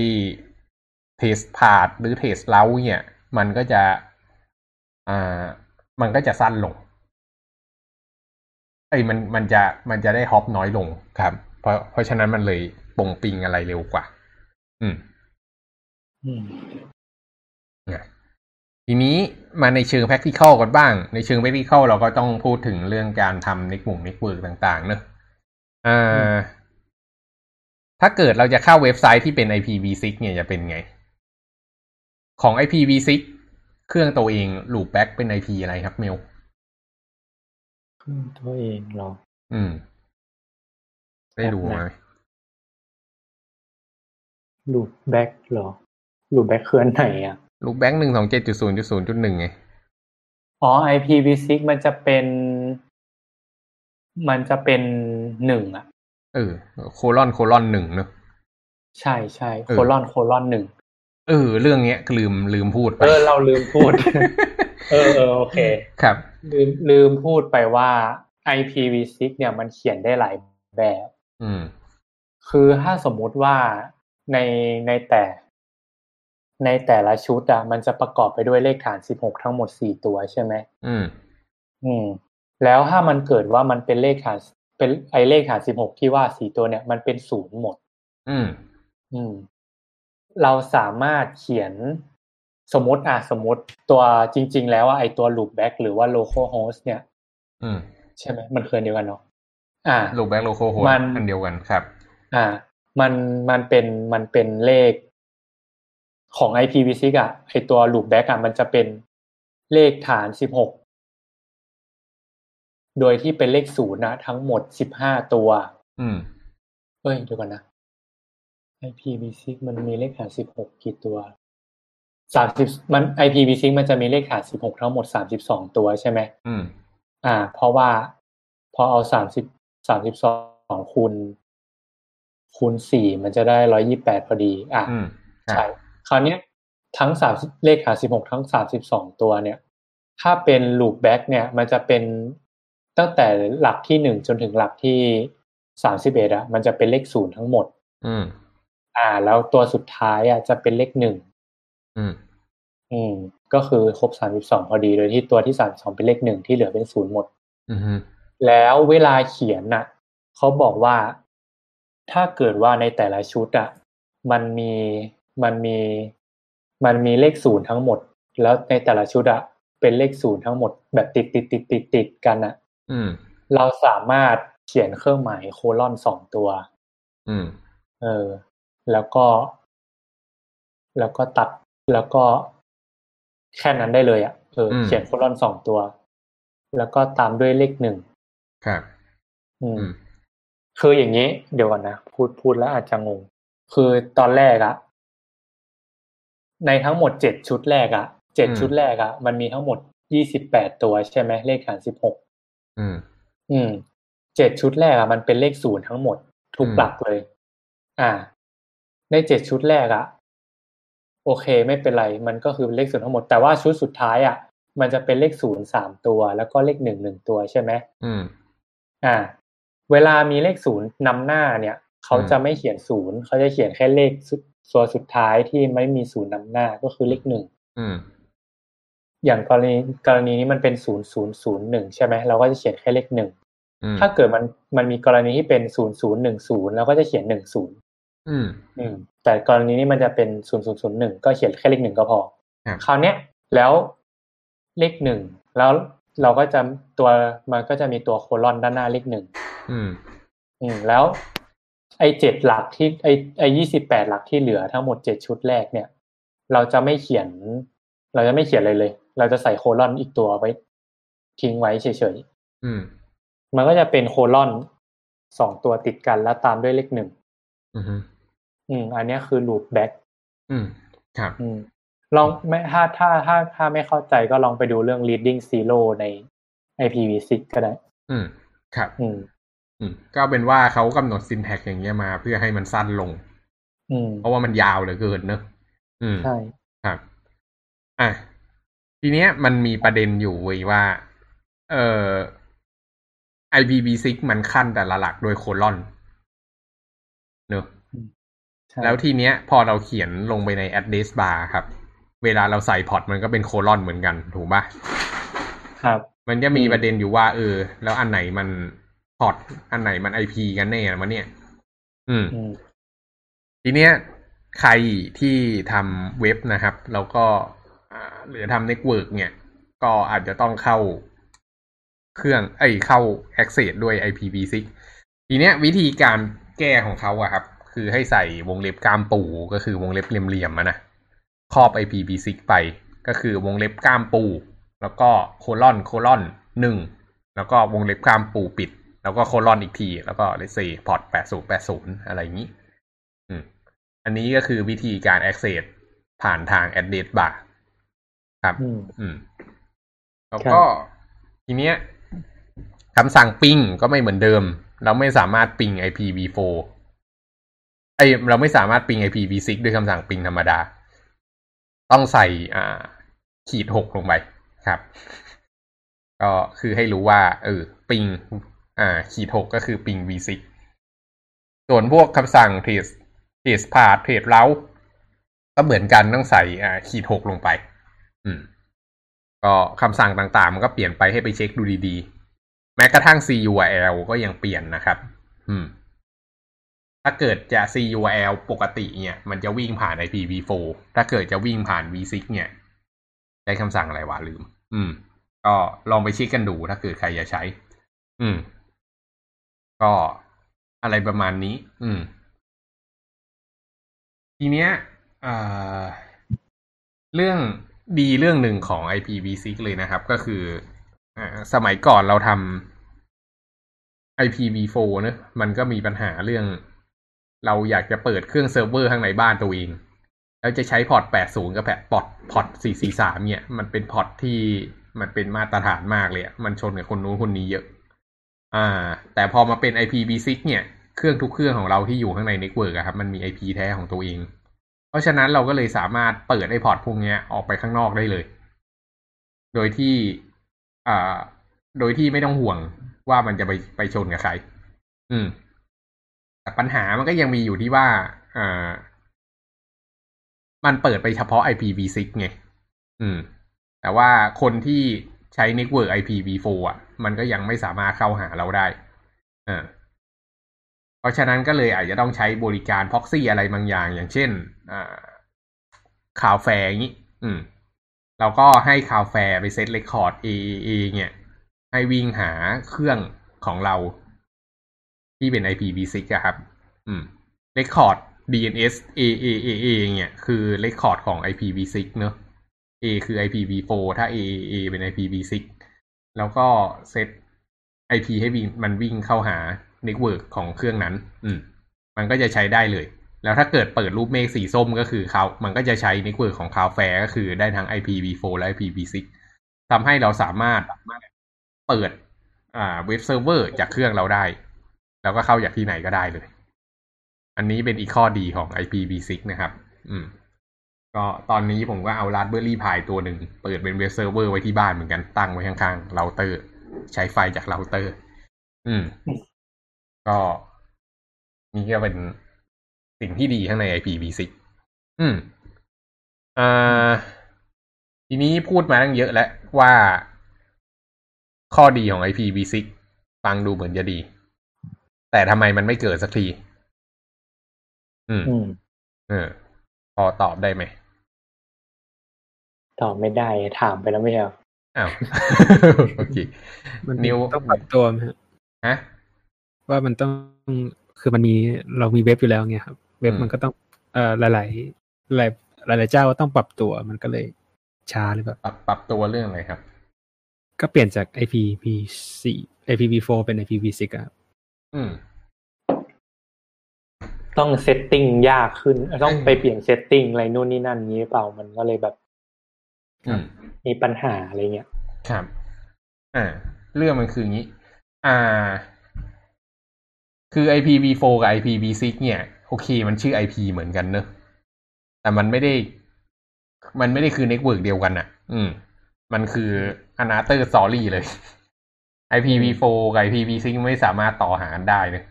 trace path หรือ trace route เนี่ย มันก็จะ อ่า มันก็จะสั้นลง ไอ้มันมันจะมันจะได้ฮอปน้อยลงครับ เพราะเพราะฉะนั้นมันเลยปงปิงอะไรเร็วกว่า อืม
อืม
ทีนี้มาในเชิง practical กันบ้าง ในเชิง practical เราก็ต้องพูดถึงเรื่องการทำ network network ต่าง ๆ เนอะอ่าถ้าเกิดเราจะเข้าเว็บไซต์ที่เป็น IPv6 เนี่ยจะเป็นไง ของ IPv6 เครื่องตัวเอง loopback เป็น IP อะไรครับเมล
เครื่องตัวเองเหรอ
อืม ได้ดูไหม
loopback เหรอ loopback คืออันไหนอะ
loopback หนึ่งสองเจ็ดจุดศูนย์จุดศูนย์จุดหนึ่งไง
อ๋อ IPv6 มันจะเป็น มันจะเป็นหนึ่งอะ
เออ colon colon หนึ่งเนอะ
ใช่ใช่
เออ
โคลอนโคลอนหนึ่ง
เออ เรื่องเนี้ยลืมลืมพูดไป
เออ เราลืมพูด เออเออโอเค
ครับ
ลืมลืมพูดไปว่า IPv6 เนี่ยมันเขียนได้หลายแบบ
อืม
คือถ้าสมมุติว่าในในแต่ ในแต่ละชุดอะมันจะประกอบไปด้วยเลขฐาน16ทั้งหมด4ตัวใช่ไหม
อืม
อืม แล้วถ้ามันเกิดว่ามันเป็นเลขฐานเป็นไอเลขฐาน16ที่ว่า4ตัวเนี่ย มันเป็นศูนย์หมด
อืม
อืม เราสามารถเขียน สมมติอะสมมติตัวจริง ๆ แล้วว่าไอตัว loopback หรือว่า localhost เนี่ย
อืม
ใช่ไหมมันเคยเดียวกันเนาะอ่า
ลูปแบงค์โลโคโฮ
มัน
อันเดียวกันครับ
อ่า มันมันเป็นมันเป็นเลขของ IPv6 อะไอตัว loopback อะมันจะเป็นเลขฐาน16โดยที่เป็นเลขศูนย์นะทั้งหมด15ตัว
อืม
เอ้ยเดี๋ยวก่อนนะ IPv6 มันมีเลขฐาน16กี่ตัว 30มัน IPv6 มันจะมีเลขฐาน16ทั้งหมด32ตัวใช่ไหม
อืม
อ่า เพราะว่าพอเอาสามสิบสามสิบสองคูณคูณสี่มันจะได้ร้อยี่แปดพอดี อะ
อืม
ใช่คราวเนี้ยทั้งสามเลขหาสิบหกทั้งสามสิบสองตัวเนี่ย ถ้าเป็น loop back เนี่ย มันจะเป็นตั้งแต่หลักที่หนึ่งจนถึงหลักที่สามสิบเอ็ดอะมันจะเป็นเลขศูนย์ทั้งหมด
อืม
อ่า แล้วตัวสุดท้ายอะจะเป็นเลขหนึ่ง
อืม
อืม ก็คือครบสามสิบสองพอดีโดยที่ตัวที่สามสองเป็นเลขหนึ่งที่เหลือเป็นศูนย์หมด
อืม
แล้วเวลาเขียนน่ะเขาบอกว่าถ้าเกิดว่าในแต่ละชุดอะมันมีมันมีมันมีเลขศูนย์ทั้งหมด แล้วในแต่ละชุดอะเป็นเลขศูนย์ทั้งหมด แบบติดติดติดติดติดกันอะ
อืม
เราสามารถเขียนเครื่องหมายโคลอนสองตัว
อืม
เออ แล้วก็ แล้วก็ตัด แล้วก็แค่นั้นได้เลยอะเออ
อืม
เขียนโคลอนสองตัว แล้วก็ตามด้วยเลขหนึ่ง
ครับ
อืม
อืม
คืออย่างนี้ เดี๋ยวก่อนนะ พูดพูดแล้วอาจจะงง คือตอนแรกอะในทั้งหมดเจ็ดชุดแรกอะเจ็ด
อืม
ชุดแรกอะมันมีทั้งหมดยี่สิบแปดตัวใช่ไหมเลขฐานสิบหก
อืม
อืมเจ็ดชุดแรกอะมันเป็นเลขศูนย์ทั้งหมด ทุก
อืม
หลักเลย อ่า ในเจ็ดชุดแรกอะ โอเคไม่เป็นไร มันก็คือเลขศูนย์ทั้งหมด แต่ว่าชุดสุดท้ายอะมันจะเป็นเลขศูนย์สามตัว แล้วก็เลขหนึ่งหนึ่งตัวใช่ไหม
อืม
อ่า เวลามีเลขศูนย์นำหน้าเนี่ย เขา
อืม
จะไม่เขียนศูนย์เขาจะเขียนแค่เลขสุดตัวสุดท้ายที่ไม่มีศูนย์นำหน้าก็คือเลขหนึ่ง
อืม
อย่างกรณีกรณีนี้มันเป็นศูนย์ศูนย์ศูนย์หนึ่งใช่ไหมเราก็จะเขียนแค่เลขหนึ่ง
อืม
ถ้าเกิดมันมันมีกรณีที่เป็นศูนย์ศูนย์หนึ่งศูนย์เราก็จะเขียนหนึ่งศูนย์
อืม
อืมแต่กรณีนี้มันจะเป็นศูนย์ศูนย์ศูนย์หนึ่งก็เขียนแค่เลขหนึ่งก็พอ
ครับ
คราวเนี้ยแล้วเลขหนึ่งแล้วเราก็จะตัวมันก็จะมีตัวโคลอนด้านหน้าเลขหนึ่ง
อืม
อืมแล้ว ไอ้เจ็ดหลักที่ไอ้ไอ้ยี่สิบแปดหลักที่เหลือทั้งหมดเจ็ดชุดแรกเนี่ย เราจะไม่เขียน เราจะไม่เขียนเลยเลย เราจะใส่โคลอนอีกตัวไว้ ทิ้งไว้เฉย
อืม
ๆมันก็จะเป็นโคลอนสองตัวติดกันแล้วตามด้วยเลขหนึ่ง
อืม
อืม อันเนี้ยคือ loop back
อืม ครับ
อืม ลองไม่ถ้าถ้าถ้าถ้าไม่เข้าใจก็ลองไปดูเรื่อง reading zero ใน IPv6 ก็ได้
อืม ครับ
อืม
อืม ก็เป็นว่าเขากำหนด syntax อย่างเงี้ยมาเพื่อให้มันสั้นลง
อืม
เพราะว่ามันยาวเหลือเกินเนอะอืม
ใช่
ครับ อะ ทีเนี้ยมันมีประเด็นอยู่เว้ยว่า เอ่อ IPv6 มันขั้นแต่ละหลักโดยโคลอนเนอะ
ใช่
แล้วทีเนี้ยพอเราเขียนลงไปใน address bar ครับ เวลาเราใส่ port มันก็เป็น colon เหมือนกันถูกปะ
ครับ
มันจะมี
อืม
ประเด็นอยู่ว่า เออ แล้วอันไหนมัน port อันไหนมัน IP กันแน่มันเนี่ย อืม
อืม
ทีเนี้ยใครที่ทำเว็บนะครับ แล้วก็อ่าหรือทำเน็ตเวิร์กเนี่ย ก็อาจจะต้องเข้าเครื่องไอ้ยเข้า Access ด้วย IPv6 ทีเนี้ยวิธีการแก้ของเขาอะครับ คือให้ใส่วงเล็บกามปูก็คือวงเล็บเหลี่ยมๆอะนะครอบ IPv6 ไป ก็คือวงเล็บกามปู แล้วก็โคลอนโคลอนหนึ่งแล้วก็วงเล็บกามปูปิด แล้วก็โคลอนอีกที แล้วก็เลเซพอร์ตแปดศูนย์แปดศูนย์อะไรอย่างนี้ อืม อันนี้ก็คือวิธีการ access ผ่านทาง address bar ครับ
อืม
อืมแล้ว
ครับ
ก็ทีเนี้ยคำสั่งปิงก็ไม่เหมือนเดิม เราไม่สามารถปิง IPv4 ไอเราไม่สามารถปิง IPv6 ด้วยคำสั่งปิงธรรมดา ต้องใส่อ่า ขีดหกลงไปครับ ก็คือให้รู้ว่า เออ ปิง อ่า ขีดหกก็คือปิง v6 ส่วนพวกคำสั่ง trace trace path trace route ก็เหมือนกันต้องใส่อ่าขีดหกลงไป อืม ก็คำสั่งต่างๆ มันก็เปลี่ยนไปให้ไปเช็คดูดีๆ แม้กระทั่ง CURL ก็ยังเปลี่ยนนะครับ อืม ถ้าเกิดจะ C U L ปกติเนี่ยมันจะวิ่งผ่าน IPv4 ถ้าเกิดจะวิ่งผ่าน v6 เนี่ยใช้คำสั่งอะไรวะลืม อืม ก็ลองไปเช็คกันดูถ้าเกิดใครจะใช้ อืม ก็อะไรประมาณนี้ อืม ทีเนี้ยเอ่อเรื่องดีเรื่องหนึ่งของ IPv6 เลยนะครับ ก็คืออสมัยก่อนเราทำ IPv4 เนะมันก็มีปัญหาเรื่อง เราอยากจะเปิดเครื่องเซิร์ฟเวอร์ข้างในบ้านตัวเอง แล้วจะใช้ port 80 กับแพ port port 443 เนี่ย มันเป็น port ที่มันเป็นมาตรฐานมากเลยมันชนกับคนนู้นคนนี้เยอะ อ่า แต่พอมาเป็น IPv6 เนี่ย เครื่องทุกเครื่องของเราที่อยู่ข้างในเน็ตเวิร์กครับ มันมี IP แท้ของตัวเอง เพราะฉะนั้นเราก็เลยสามารถเปิดไอ port พวกนี้ออกไปข้างนอกได้เลย โดยที่ อ่า โดยที่ไม่ต้องห่วงว่ามันจะไปไปชนกับใคร อืม แต่ปัญหามันก็ยังมีอยู่ที่ว่าอ่ามันเปิดไปเฉพาะ IPv6 ไง อืม แต่ว่าคนที่ใช้เน็ตเวิร์ก IPv4 อะ มันก็ยังไม่สามารถเข้าหาเราได้อ่าเพราะฉะนั้นก็เลยอาจจะต้องใช้บริการ proxy อะไรบางอย่าง อย่างเช่น อ่า Cloudflare อย่างนี้ อืม เราก็ให้ Cloudflare ไป set record AAA เนี่ย ให้วิ่งหาเครื่องของเรา ที่เป็น IPv6 อะครับ อืม record DNS AAAA เนี่ย คือ record ของ IPv6 เนอะ A คือ IPv4 ถ้า AAA เป็น IPv6 แล้วก็ set IP ให้มันวิ่งเข้าหาเน็ตเวิร์กของเครื่องนั้น อืม มันก็จะใช้ได้เลย แล้วถ้าเกิดเปิดรูปเมฆสีส้มก็คือเขา มันก็จะใช้เน็ตเวิร์กของ Cloudflare ก็คือได้ทั้ง IPv4 และ IPv6 ทำให้เราสามารถเปิดอ่าเว็บเซิร์ฟเวอร์จากเครื่องเราได้ แล้วก็เข้าจากที่ไหนก็ได้เลย อันนี้เป็นอีกข้อดีของ IPv6 นะครับ อืม ก็ตอนนี้ผมก็เอา Raspberry Pi ตัวหนึ่ง เปิดเป็นเว็บเซิร์ฟเวอร์ไว้ที่บ้านเหมือนกันตั้งไว้ข้างๆเราเตอร์ ใช้ไฟจากเราเตอร์ อืม ก็นี่ก็เป็นสิ่งที่ดีข้างใน IPv6 อืมอ่าทีนี้พูดมาตั้งเยอะแล้วว่าข้อดีของ IPv6 ฟังดูเหมือนจะดี แต่ทำไมมันไม่เกิดสักทีอืม
อืม
เออพอตอบได้ไหม
ตอบไม่ได้ถามไปแล้วไม่ใช่เหรอ
อ้าวโอเค
มัน
นิว
ต้องปรับตัวไหมฮะ
ฮะ
ว่ามันต้องคือมันมีเรามีเว็บอยู่แล้วไงครับ เว็บ
อืม
มันก็ต้องเอ่อหลายๆหลายหลายหลายๆเจ้าก็ต้องปรับตัวมันก็เลยช้าหรือเปล่า
ปรับปรับตัวเรื่องอะไรครับ
ก็เปลี่ยนจาก IPv4 IPv4 เป็น IPv6 อะครับ
อืม
ต้อง settingยากขึ้น ต้องไปเปลี่ยน setting อะไรนู่นนี่นั่นนี้หรือเปล่ามันก็เลยแบบ
อืม
มีปัญหาอะไรเงี้ย
ครับอ่าเรื่องมันคืออย่างนี้ อ่า คือ IPv4 กับ IPv6 เนี่ย โอเค มันชื่อ IP เหมือนกันเนอะแต่มันไม่ได้ มันไม่ได้คือเน็ตเวิร์กเดียวกันอะอืม มันคือ another story เลย IPv4 กับ IPv6 ไม่สามารถต่อหากันได้เนอะ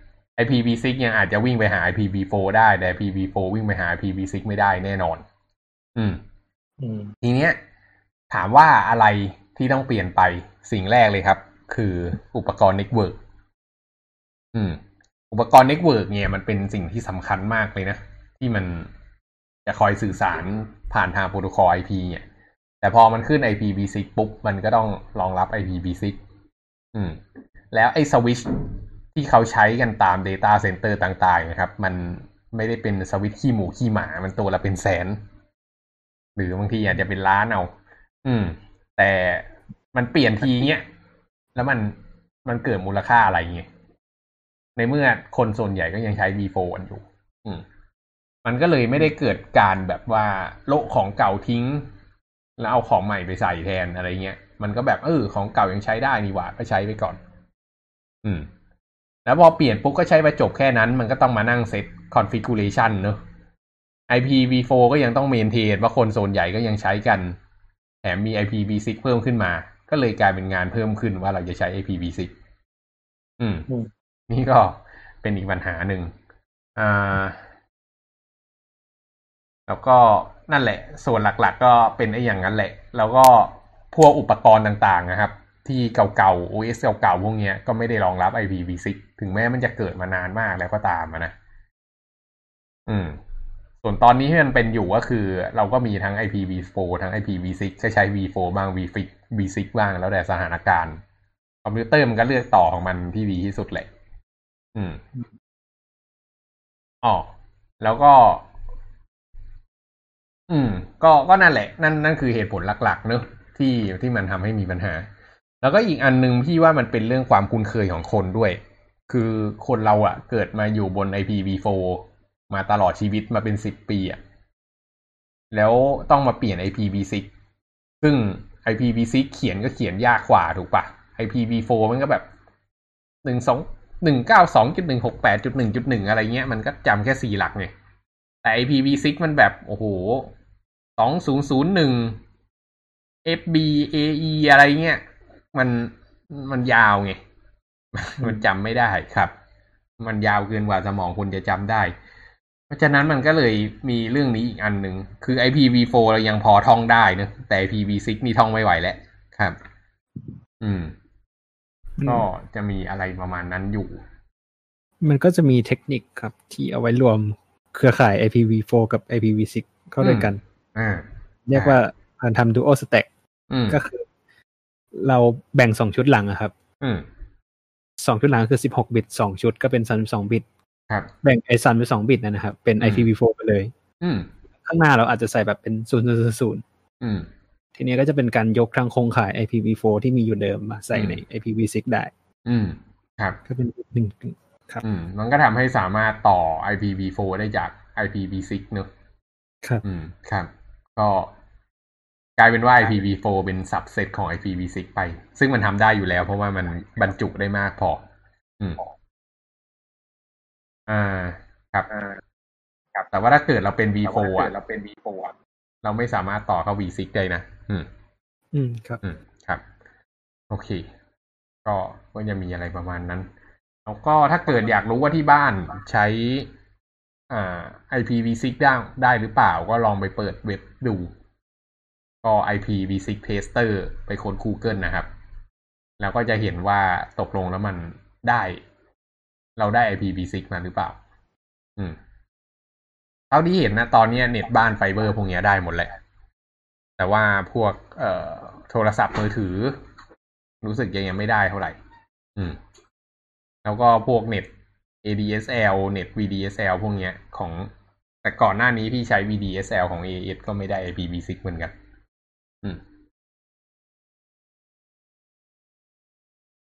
IPv6 ยังอาจจะวิ่งไปหา IPv4 ได้แต่ IPv4 วิ่งไปหา IPv6 ไม่ได้แน่นอนอืม
อืม
ทีเนี้ย ถามว่าอะไรที่ต้องเปลี่ยนไปสิ่งแรกเลยครับ คืออุปกรณ์เน็ตเวิร์กอืม อุปกรณ์เน็ตเวิร์กเนี่ยมันเป็นสิ่งที่สำคัญมากเลยนะ ที่มันจะคอยสื่อสารผ่านทางโปรโตคอล IP เนี่ย แต่พอมันขึ้น IPv6 ปุ๊บ มันก็ต้องรองรับ IPv6 อืม แล้วไอ้สวิตช์ที่เขาใช้กันตาม Data Center ต่าง ๆ นะครับ มันไม่ได้เป็นสวิตช์ขี้หมูขี้หมา มันตัวละเป็นแสน หรือบางทีอาจจะเป็นล้านเอา อืม แต่มันเปลี่ยนทีเนี้ย แล้วมันมันเกิดมูลค่าอะไรเงี้ย ในเมื่อคนส่วนใหญ่ก็ยังใช้ V4 กันอยู่ อืม มันก็เลยไม่ได้เกิดการแบบว่าโละของเก่าทิ้ง แล้วเอาของใหม่ไปใส่แทนอะไรเงี้ย มันก็แบบเออของเก่ายังใช้ได้นี่หว่าก็ใช้ไปก่อน อืม แล้วพอเปลี่ยนปุ๊บก็ใช้ไปจบแค่นั้น มันก็ต้องมานั่งเซต configuration เนอะ IPv4 ก็ยังต้องเมนเทนว่าคนโซนใหญ่ก็ยังใช้กัน แถมมี IPv6 เพิ่มขึ้นมา ก็เลยกลายเป็นงานเพิ่มขึ้นว่าเราจะใช้ IPv6 อืม
อืม
นี่ก็เป็นอีกปัญหาหนึ่งอ่าแล้วก็นั่นแหละ ส่วนหลักๆก็เป็นไอ้อย่างนั้นแหละ แล้วก็ พวกอุปกรณ์ต่างๆนะครับ ที่เก่าๆ OS เก่าๆพวกนี้ก็ไม่ได้รองรับ IPv6 ถึงแม้มันจะเกิดมานานมากแล้วก็ตามนะ อืม ส่วนตอนนี้ที่มันเป็นอยู่ก็คือ เราก็มีทั้ง IPv4 ทั้ง IPv6 ก็ใช้ v4 บ้าง v6 v6 บ้างแล้วแต่สถานการณ์คอมพิวเตอร์มันก็เลือกต่อของมันที่ดีที่สุดแหละ อืมอ๋อแล้วก็ อืม ก็ ก็นั่นแหละ นั่น นั่นคือเหตุผลหลัก ๆ เนอะ ที่ที่มันทำให้มีปัญหา แล้วก็อีกอันหนึ่งพี่ว่ามันเป็นเรื่องความคุ้นเคยของคนด้วย คือคนเราอะเกิดมาอยู่บน IPv4 มาตลอดชีวิตมาเป็นสิบปีอะแล้วต้องมาเปลี่ยน IPv6 ซึ่ง IPv6 เขียนก็เขียนยากกว่าถูกปะ IPv4 มันก็แบบหนึ่งสองหนึ่งเก้าสองจุดหนึ่งหกแปดจุดหนึ่งจุดหนึ่งอะไรเงี้ยมันก็จำแค่สี่หลักไงแต่ IPv6 มันแบบ โอ้โหสองศูนย์ศูนย์หนึ่ง FB AE อะไรเงี้ยมันมันยาวไง มันจำไม่ได้ครับ มันยาวเกินกว่าสมองคุณจะจำได้ เพราะฉะนั้นมันก็เลยมีเรื่องนี้อีกอันหนึ่งคือ IPv4 เรายังพอท่องได้นะแต่ IPv6 นี่ท่องไม่ไหวแล้วครับ อืม ก็จะมีอะไรประมาณนั้นอยู่
มันก็จะมีเทคนิคครับ ที่เอาไว้รวมเครือข่าย IPv4 กับ IPv6 เข้าด้วยกัน
อ่า
เรียกว่าการทำ dual stack
อืม
ก็คือ เราแบ่งสองชุดหลังอะครับ
อืม
สองชุดหลังคือสิบหกบิตสองชุดก็เป็นสามสองบิต
ครับ
แบ่งไอ้สามสองบิตนั่นนะครับ เป็น
อืม
IPv4 ไปเลย
อืม
ข้างหน้าเราอาจจะใส่แบบเป็นศูนย์ศูนย์
อืม
ทีนี้ก็จะเป็นการยกทางโครงข่าย IPv4 ที่มีอยู่เดิมมาใส่ใน
อืม
IPv6 ได้
อืม ครับ
ก็เป็นอีกหนึ่งครับ
อืม มันก็ทำให้สามารถต่อ IPv4 ได้จาก IPv6 เนอะ
ครับ
อืม ครับ ก็ กลายเป็นว่า IPv4 เป็น subset ของ IPv6 ไป ซึ่งมันทำได้อยู่แล้ว เพราะว่ามันบรรจุได้มากพอ อืมอ่าครับครับ แต่ว่าถ้าเกิดเราเป็น V4 อะเราเป็น V4 อะเราไม่สามารถต่อเข้า V6 ได้นะ อืม
อืม ครับ
อืม ครับ โอเค ก็ก็จะมีอะไรประมาณนั้น แล้วก็ถ้าเกิดอยากรู้ว่าที่บ้านใช้อ่า IPv6 ได้ได้หรือเปล่า ก็ลองไปเปิดเว็บดู ก็ IPv6 tester ไปค้น Google นะครับ แล้วก็จะเห็นว่าตกลงแล้วมันได้ เราได้ IPv6 มาหรือเปล่า อืมเท่าที่เห็นนะ ตอนนี้เน็ตบ้านไฟเบอร์พวกเนี้ยได้หมดแหละ แต่ว่าพวกเอ่อโทรศัพท์มือถือ รู้สึกยังยังไม่ได้เท่าไหร่ อืม แล้วก็พวกเน็ต ADSL เน็ต VDSL พวกเนี้ยของ แต่ก่อนหน้านี้พี่ใช้ VDSL ของ AS ก็ไม่ได้ IPv6 เหมือนกัน อืม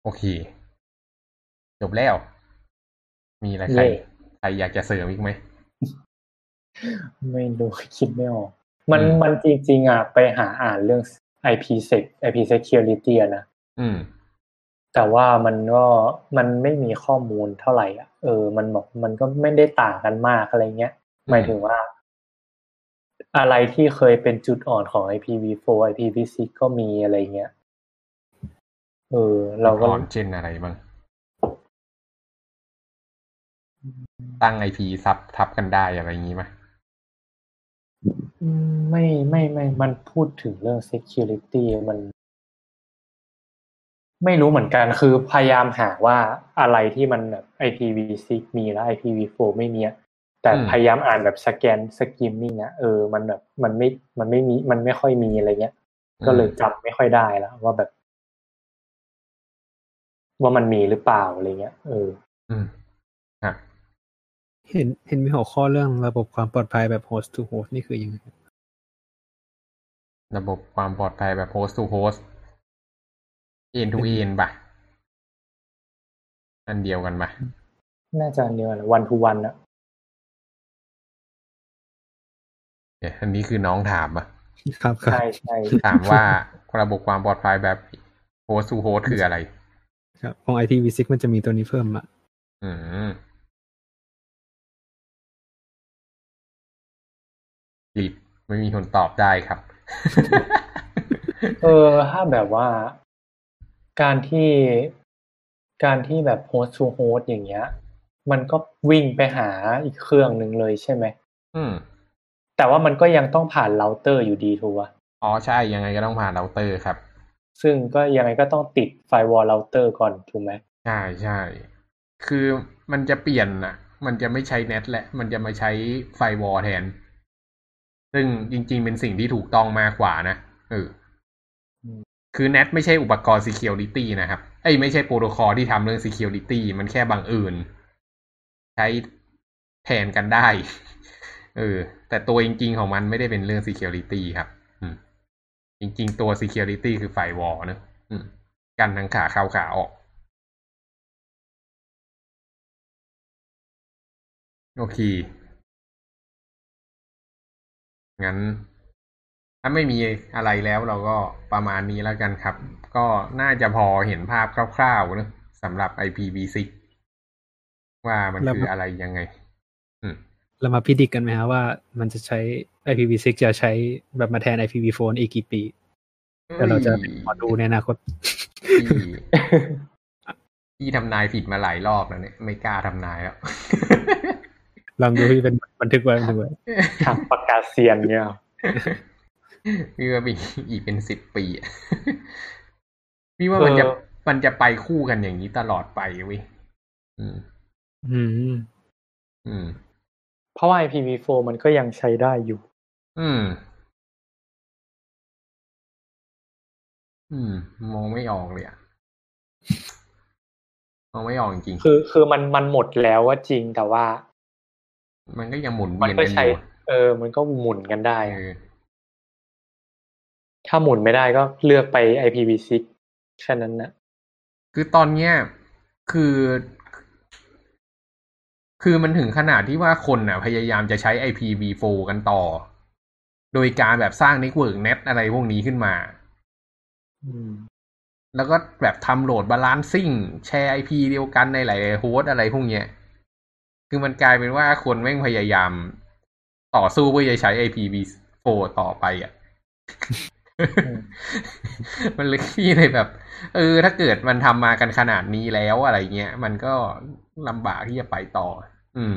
โอเค จบแล้ว มีอะไรใคร
เย่
ใครอยากจะเสริมอีกไหม
ไม่รู้คิดไม่ออก มัน
อืม
มันจริงๆอะไปหาอ่านเรื่อง IPsec IP security อะนะ
อืม
แต่ว่ามันก็มันไม่มีข้อมูลเท่าไหร่อะเออ มันบอกมันก็ไม่ได้ต่างกันมากอะไรเงี้ยหมายถึงว่า อะไรที่เคยเป็นจุดอ่อนของ IPv4 IPv6 ก็มีอะไรเงี้ยเออ เราก็
อ่อนเช่นอะไรบ้างตั้ง IP ซับทับกันได้อะไรอย่างนี้ไหม
อืมไม่ไม่ไม่ มันพูดถึงเรื่อง security มัน ไม่รู้เหมือนกันคือพยายามหาว่าอะไรที่มันแบบ IPv6 มีแล้ว IPv4 ไม่มีอะ แต่พยายามอ่านแบบ scan skimming อะเออมันแบบมันไม่มันไม่มีมันไม่ค่อยมีอะไรเงี้ย ก็เลยจำไม่ค่อยได้แล้วว่าแบบ ว่ามันมีหรือเปล่าอะไรเงี้ยเออ
อืมครับ
เห็นเห็นมีหัวข้อเรื่องระบบความปลอดภัยแบบ host to host นี่คือยังไง
ระบบความปลอดภัยแบบ host to host end to end ป่ะอันเดียวกันป่ะ
น่าจะอันเดียวกันวันทูวันอะ
เดี๋ยวอันนี้คือน้องถามป่ะ
ครับครับ
ใช่ใช่
ถามว่าระบบความปลอดภัยแบบ host to host คืออะไร
ครับ ของ IPv6 มันจะมีตัวนี้เพิ่มมา
อืมรีบไม่มีคนตอบได้ครับ
เออ ถ้าแบบว่า การที่ การที่แบบ host to host อย่างเงี้ย มันก็วิ่งไปหาอีกเครื่องหนึ่งเลยใช่ไหม
อืม
แต่ว่ามันก็ยังต้องผ่านเราเตอร์อยู่ดีถูกปะ
อ๋อใช่ยังไงก็ต้องผ่านเราเตอร์ครับ
ซึ่งก็ยังไงก็ต้องติด firewall เราเตอร์ก่อนถูกไหม
ใช่ใช่คือมันจะเปลี่ยนอะ มันจะไม่ใช้ NAT แหละ มันจะมาใช้ firewall แทน ซึ่งจริง ๆ เป็นสิ่งที่ถูกต้องมากกว่านะเอออคือ Net ไม่ใช่อุปกรณ์ Security นะครับเอ้ยไม่ใช่โปรโตคอลที่ทำเรื่อง Security มันแค่บังเอิญใช้แทนกันได้ เออ แต่ตัวจริง ๆ ของมันไม่ได้เป็นเรื่อง Security ครับ อืม จริง ๆ ตัว Security คือไฟวอลนะอืม กันทั้งขาเข้าขาออก โอเค งั้น ถ้าไม่มีอะไรแล้วเราก็ประมาณนี้แล้วกันครับ ก็น่าจะพอเห็นภาพคร่าวๆนะสำหรับ IPv6 ว่ามันคืออะไรยังไงอืม
เรามาพิจิกกันไหมครับว่ามันจะใช้ IPv6 จะใช้แบบมาแทน IPv4 อีกกี่ปี แต่เราจะเป็นหมอดูในอนาคต
พี่พี่ทำนายผิดมาหลายรอบแล้วเนี่ย ไม่กล้าทำนายแล้ว
ลองดูที่เป็นบันทึกไว้บันทึกไว้
ทางประกาศเซียนเนี่ย
พี่ว่ามีอีกเป็นสิบปีอะพี่ว่ามันจะ
เออ
มันจะไปคู่กันอย่างนี้ตลอดไปเว้ยอืม
อืม
อืม
เพราะว่า IPv4 มันก็ยังใช้ได้อยู่
อืม อืม มองไม่ออกเลยอะมองไม่ออกจริง
คือ คือมันมันหมดแล้วว่าจริงแต่ว่า
ๆมันก็ยังหมุน
มัน
เวียน
ก็
กันอ
ใช้
ยู่
เออ มันก็หมุนกันได้
เอ
อะ
อ
ถ้าหมุนไม่ได้ก็เลือกไป IPv6 แค่นั้นนะ
คือตอนเนี้ย คือ คือมันถึงขนาดที่ว่าคนอะ พยายามจะใช้ IPv4 กันต่อ โดยการแบบสร้างเน็ตเวิร์ก NAT อะไรพวกนี้ขึ้นมา
อืม
แล้วก็แบบทำโหลดบาลานซิ่ง แชร์ IP เดียวกันในหลายๆ host อะไรพวกเนี้ย คือมันกลายเป็นว่าคนแม่งพยายาม ต่อสู้เพื่อจะใช้ IPv4 ต่อไปอะ
อืม
มันเลยขี้เลยแบบ เออ ถ้าเกิดมันทำมากันขนาดนี้แล้วอะไรเงี้ย มันก็ ลำบากที่จะไปต่อ อืม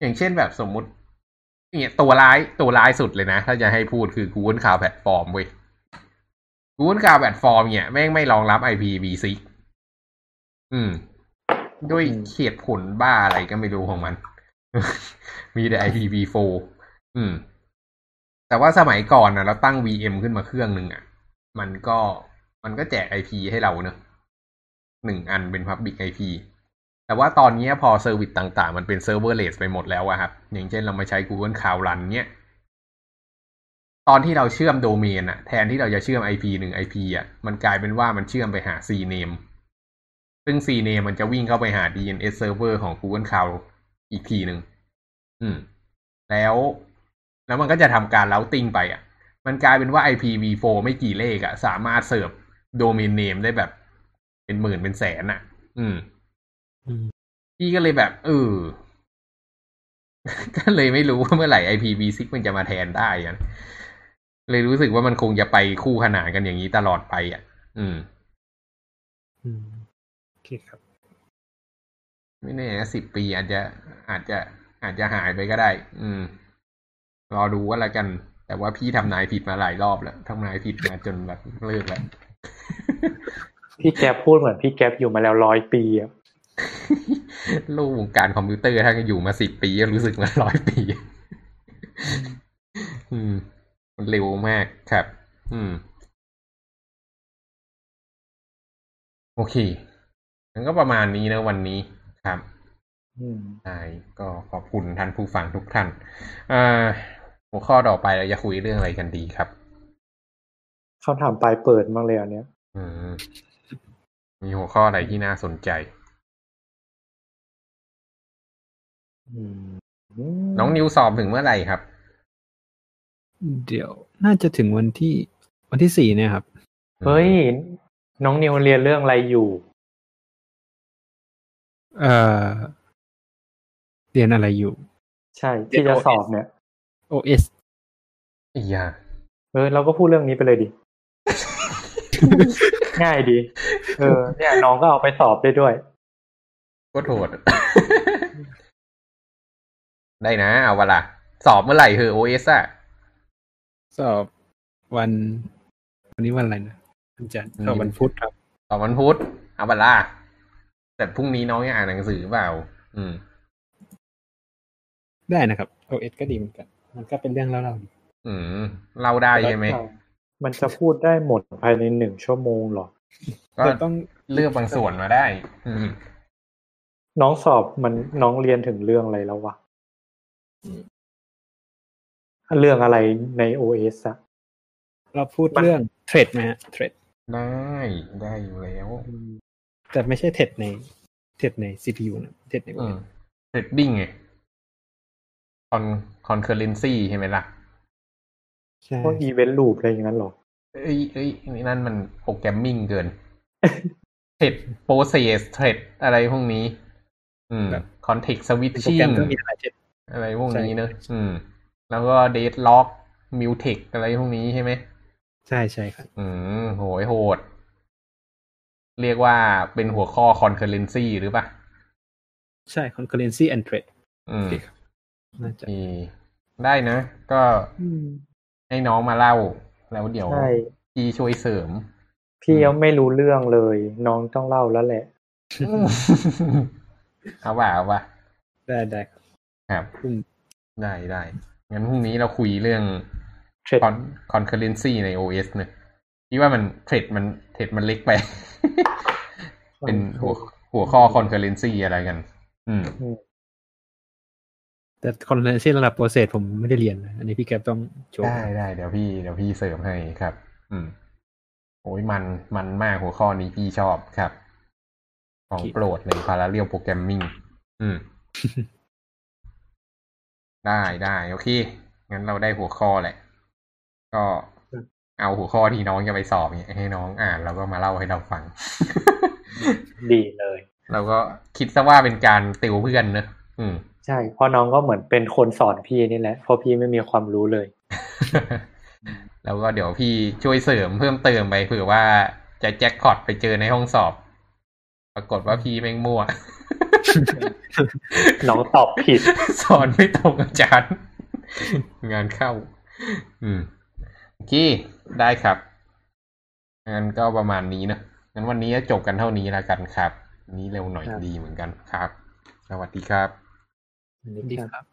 อย่างเช่นแบบสมมุติเนี่ยตัวร้ายตัวร้ายสุดเลยนะ ถ้าจะให้พูดคือ Google Cloud Platform เว้ย Google Cloud Platform เนี่ยแม่งไม่รองรับ IPv6 อืม ด้วย
อืม
เหตุผลบ้าอะไรก็ไม่รู้ของมัน มีแต่ IPv4 อืม แต่ว่าสมัยก่อนนะเราตั้ง VM ขึ้นมาเครื่องหนึ่งอะ มันก็มันก็แจก IP ให้เราเนอะหนึ่งอันเป็น Public IP แต่ว่าตอนนี้พอ service ต่างๆ มันเป็น serverless ไปหมดแล้วอะครับ อย่างเช่นเรามาใช้ Google Cloud Run เนี้ยตอนที่เราเชื่อมโดเมนอะแทนที่เราจะเชื่อม IP หนึ่ง IP อะมันกลายเป็นว่ามันเชื่อมไปหา CNAME ซึ่ง CNAME มันจะวิ่งเข้าไปหา DNS server ของ Google Cloud อีกทีหนึ่งอืม แล้วแล้วมันก็จะทำการ routing ไปอะมันกลายเป็นว่า IPv4 ไม่กี่เลขอะสามารถเสิร์ฟโดเมนเนมได้แบบ เป็นหมื่นเป็นแสนอะอืม พี่ก็เลยแบบ เออ ก็เลยไม่รู้ว่าเมื่อไหร่ IPv6 มันจะมาแทนได้อะเลยรู้สึกว่ามันคงจะไปคู่ขนานกันอย่างนี้ตลอดไปอะ อืม
อืมโอเคครับ
ไม่แน่นะสิบปีอาจจะอาจจะ อาจจะหายไปก็ได้ อืม รอดูว่าละกัน แต่ว่าพี่ทำนายผิดมาหลายรอบแล้วทำนายผิดมาจนแบบเลิกแล้ว
พี่แก๊ปพูดเหมือนพี่แก๊ปอยู่มาแล้วร้อยปีอะ
โลกวงการคอมพิวเตอร์ถ้าอยู่มาสิบปีก็รู้สึกมาร้อยปี อืม มันเร็วมากครับ อืม โอเคงั้นก็ประมาณนี้นะวันนี้ครับ
อืม
ใช่ก็ขอบคุณท่านผู้ฟังทุกท่านอ่าหัวข้อต่อไปเราจะคุยเรื่องอะไรกันดีครับ
เขาถามปลายเปิดมากเลยอันเนี้ย
อืมมีหัวข้ออะไรที่น่าสนใจ น้องนิวสอบถึงเมื่อไหร่ครับ
เดี๋ยวน่าจะถึงวันที่วันที่สี่เนี่ยครับ
เฮ้ย น้องนิวเรียนเรื่องอะไรอยู่
เอ่อ เรียนอะไรอยู่
ใช่ ที่จะสอบเนี่ย
OS
อียา
เออ เราก็พูดเรื่องนี้ไปเลยดิ ง่ายดี เออ เนี่ยน้องก็เอาไปสอบได้ด้วย
ก็โทษ ได้นะ เอาเวละสอบเมื่อไหร่เธอโอเอสอะ
สอบวัน วันนี้วันอะไรนะวันจันทร์สอบวันพุธครับ
สอบวันพุธเอาเวละแต่พรุ่งนี้น้องยังอ่านหนังสือเปล่า อืม
ได้นะครับ OS ก็ดีเหมือนกัน มันก็เป็นเรื่องเล่าๆดี
อืมเล่าได้ใช่ไหม
มันจะพูดได้หมดภายในหนึ่งชั่วโมงเหรอ
ก็
แต่ต้อง
เลือกบางส่วนมาได้ อืม
น้องสอบมันน้องเรียนถึงเรื่องอะไรแล้ววะ เรื่องอะไรใน OS อะ
เราพูด
มัน
เรื่อง thread ไหมฮะ thread
ได้ได้อยู่แล้ว
แต่ไม่ใช่ thread ใน threadดใน CPU นะเทรดใน
อืม
OS
เทรดดิ้งไงคอนคอนเคอร์เรนซีใช่ไหมล่ะ
ใช่
พวก event loop อะไรอย่างนั้นเหรอ
เอ้ยเอ้ยนี่นั่นมัน programming เกิน thread process thread อะไรพวกนี้ อืม context switch programming ก็
มีหลาย thread
อะไรพวกนี้
ใช่
เนอะอืม แล้วก็ deadlock mutex อะไรพวกนี้ใช่ไหม
ใช่ใช่ครับ
อืมโหยโหด เรียกว่าเป็นหัวข้อ concurrency หรือปะ
ใช่ concurrency and thread
อืม
โอเคครับน่าจะ
มีได้นะ ก็ให้น้องมาเล่า แล้วเดี๋ยว
ใช่
พี่ช่วยเสริม
พี่ยังไม่รู้เรื่องเลย น้องต้องเล่าแล้วแหละ
เอาว่าเอาว่า
ได้ได้ครับ
ครับ
อืม
ได้ได้งั้นพรุ่งนี้เราคุยเรื่อง
เทรด
คอนเคอร์เรนซีใน OS เนอะพี่ว่ามัน thread มัน thread มันเล็กไป เป็นหัวหัวข้อ concurrency อะไรกัน อืม
แต่ concurrency ระดับ process ผมไม่ได้เรียนนะอันนี้พี่แก๊ปต้องโชว์
ได้ได้เดี๋ยวพี่เดี๋ยวพี่เสริมให้ครับ อืมโอ้ยมันมันมากหัวข้อนี้พี่ชอบครับ ของโปรดเลย parallel programming อืม ได้ได้โอเค งั้นเราได้หัวข้อแหละ ก็เอาหัวข้อที่น้องจะไปสอบเนี่ยให้น้องอ่านแล้วก็มาเล่าให้เราฟัง
ดีเลย
เราก็คิดซะว่าเป็นการติวเพื่อนเนอะอืม
ใช่เพราะน้องก็เหมือนเป็นคนสอนพี่นี่แหละเพราะพี่ไม่มีความรู้เลย
แล้วก็เดี๋ยวพี่ช่วยเสริมเพิ่มเติมไปเผื่อว่าจะแจ็คพอตไปเจอในห้องสอบ ปรากฏว่าพี่แม่งมั่ว
น้องตอบผิด
สอนไม่ตรงอาจารย์ งานเข้า อืมโอเคได้ครับงั้นก็ประมาณนี้นะงั้นวันนี้ก็จบกันเท่านี้แล้วกันครับวันนี้เร็วหน่อยดีเหมือนกันครับ สวัสดีครับ
ดีครับ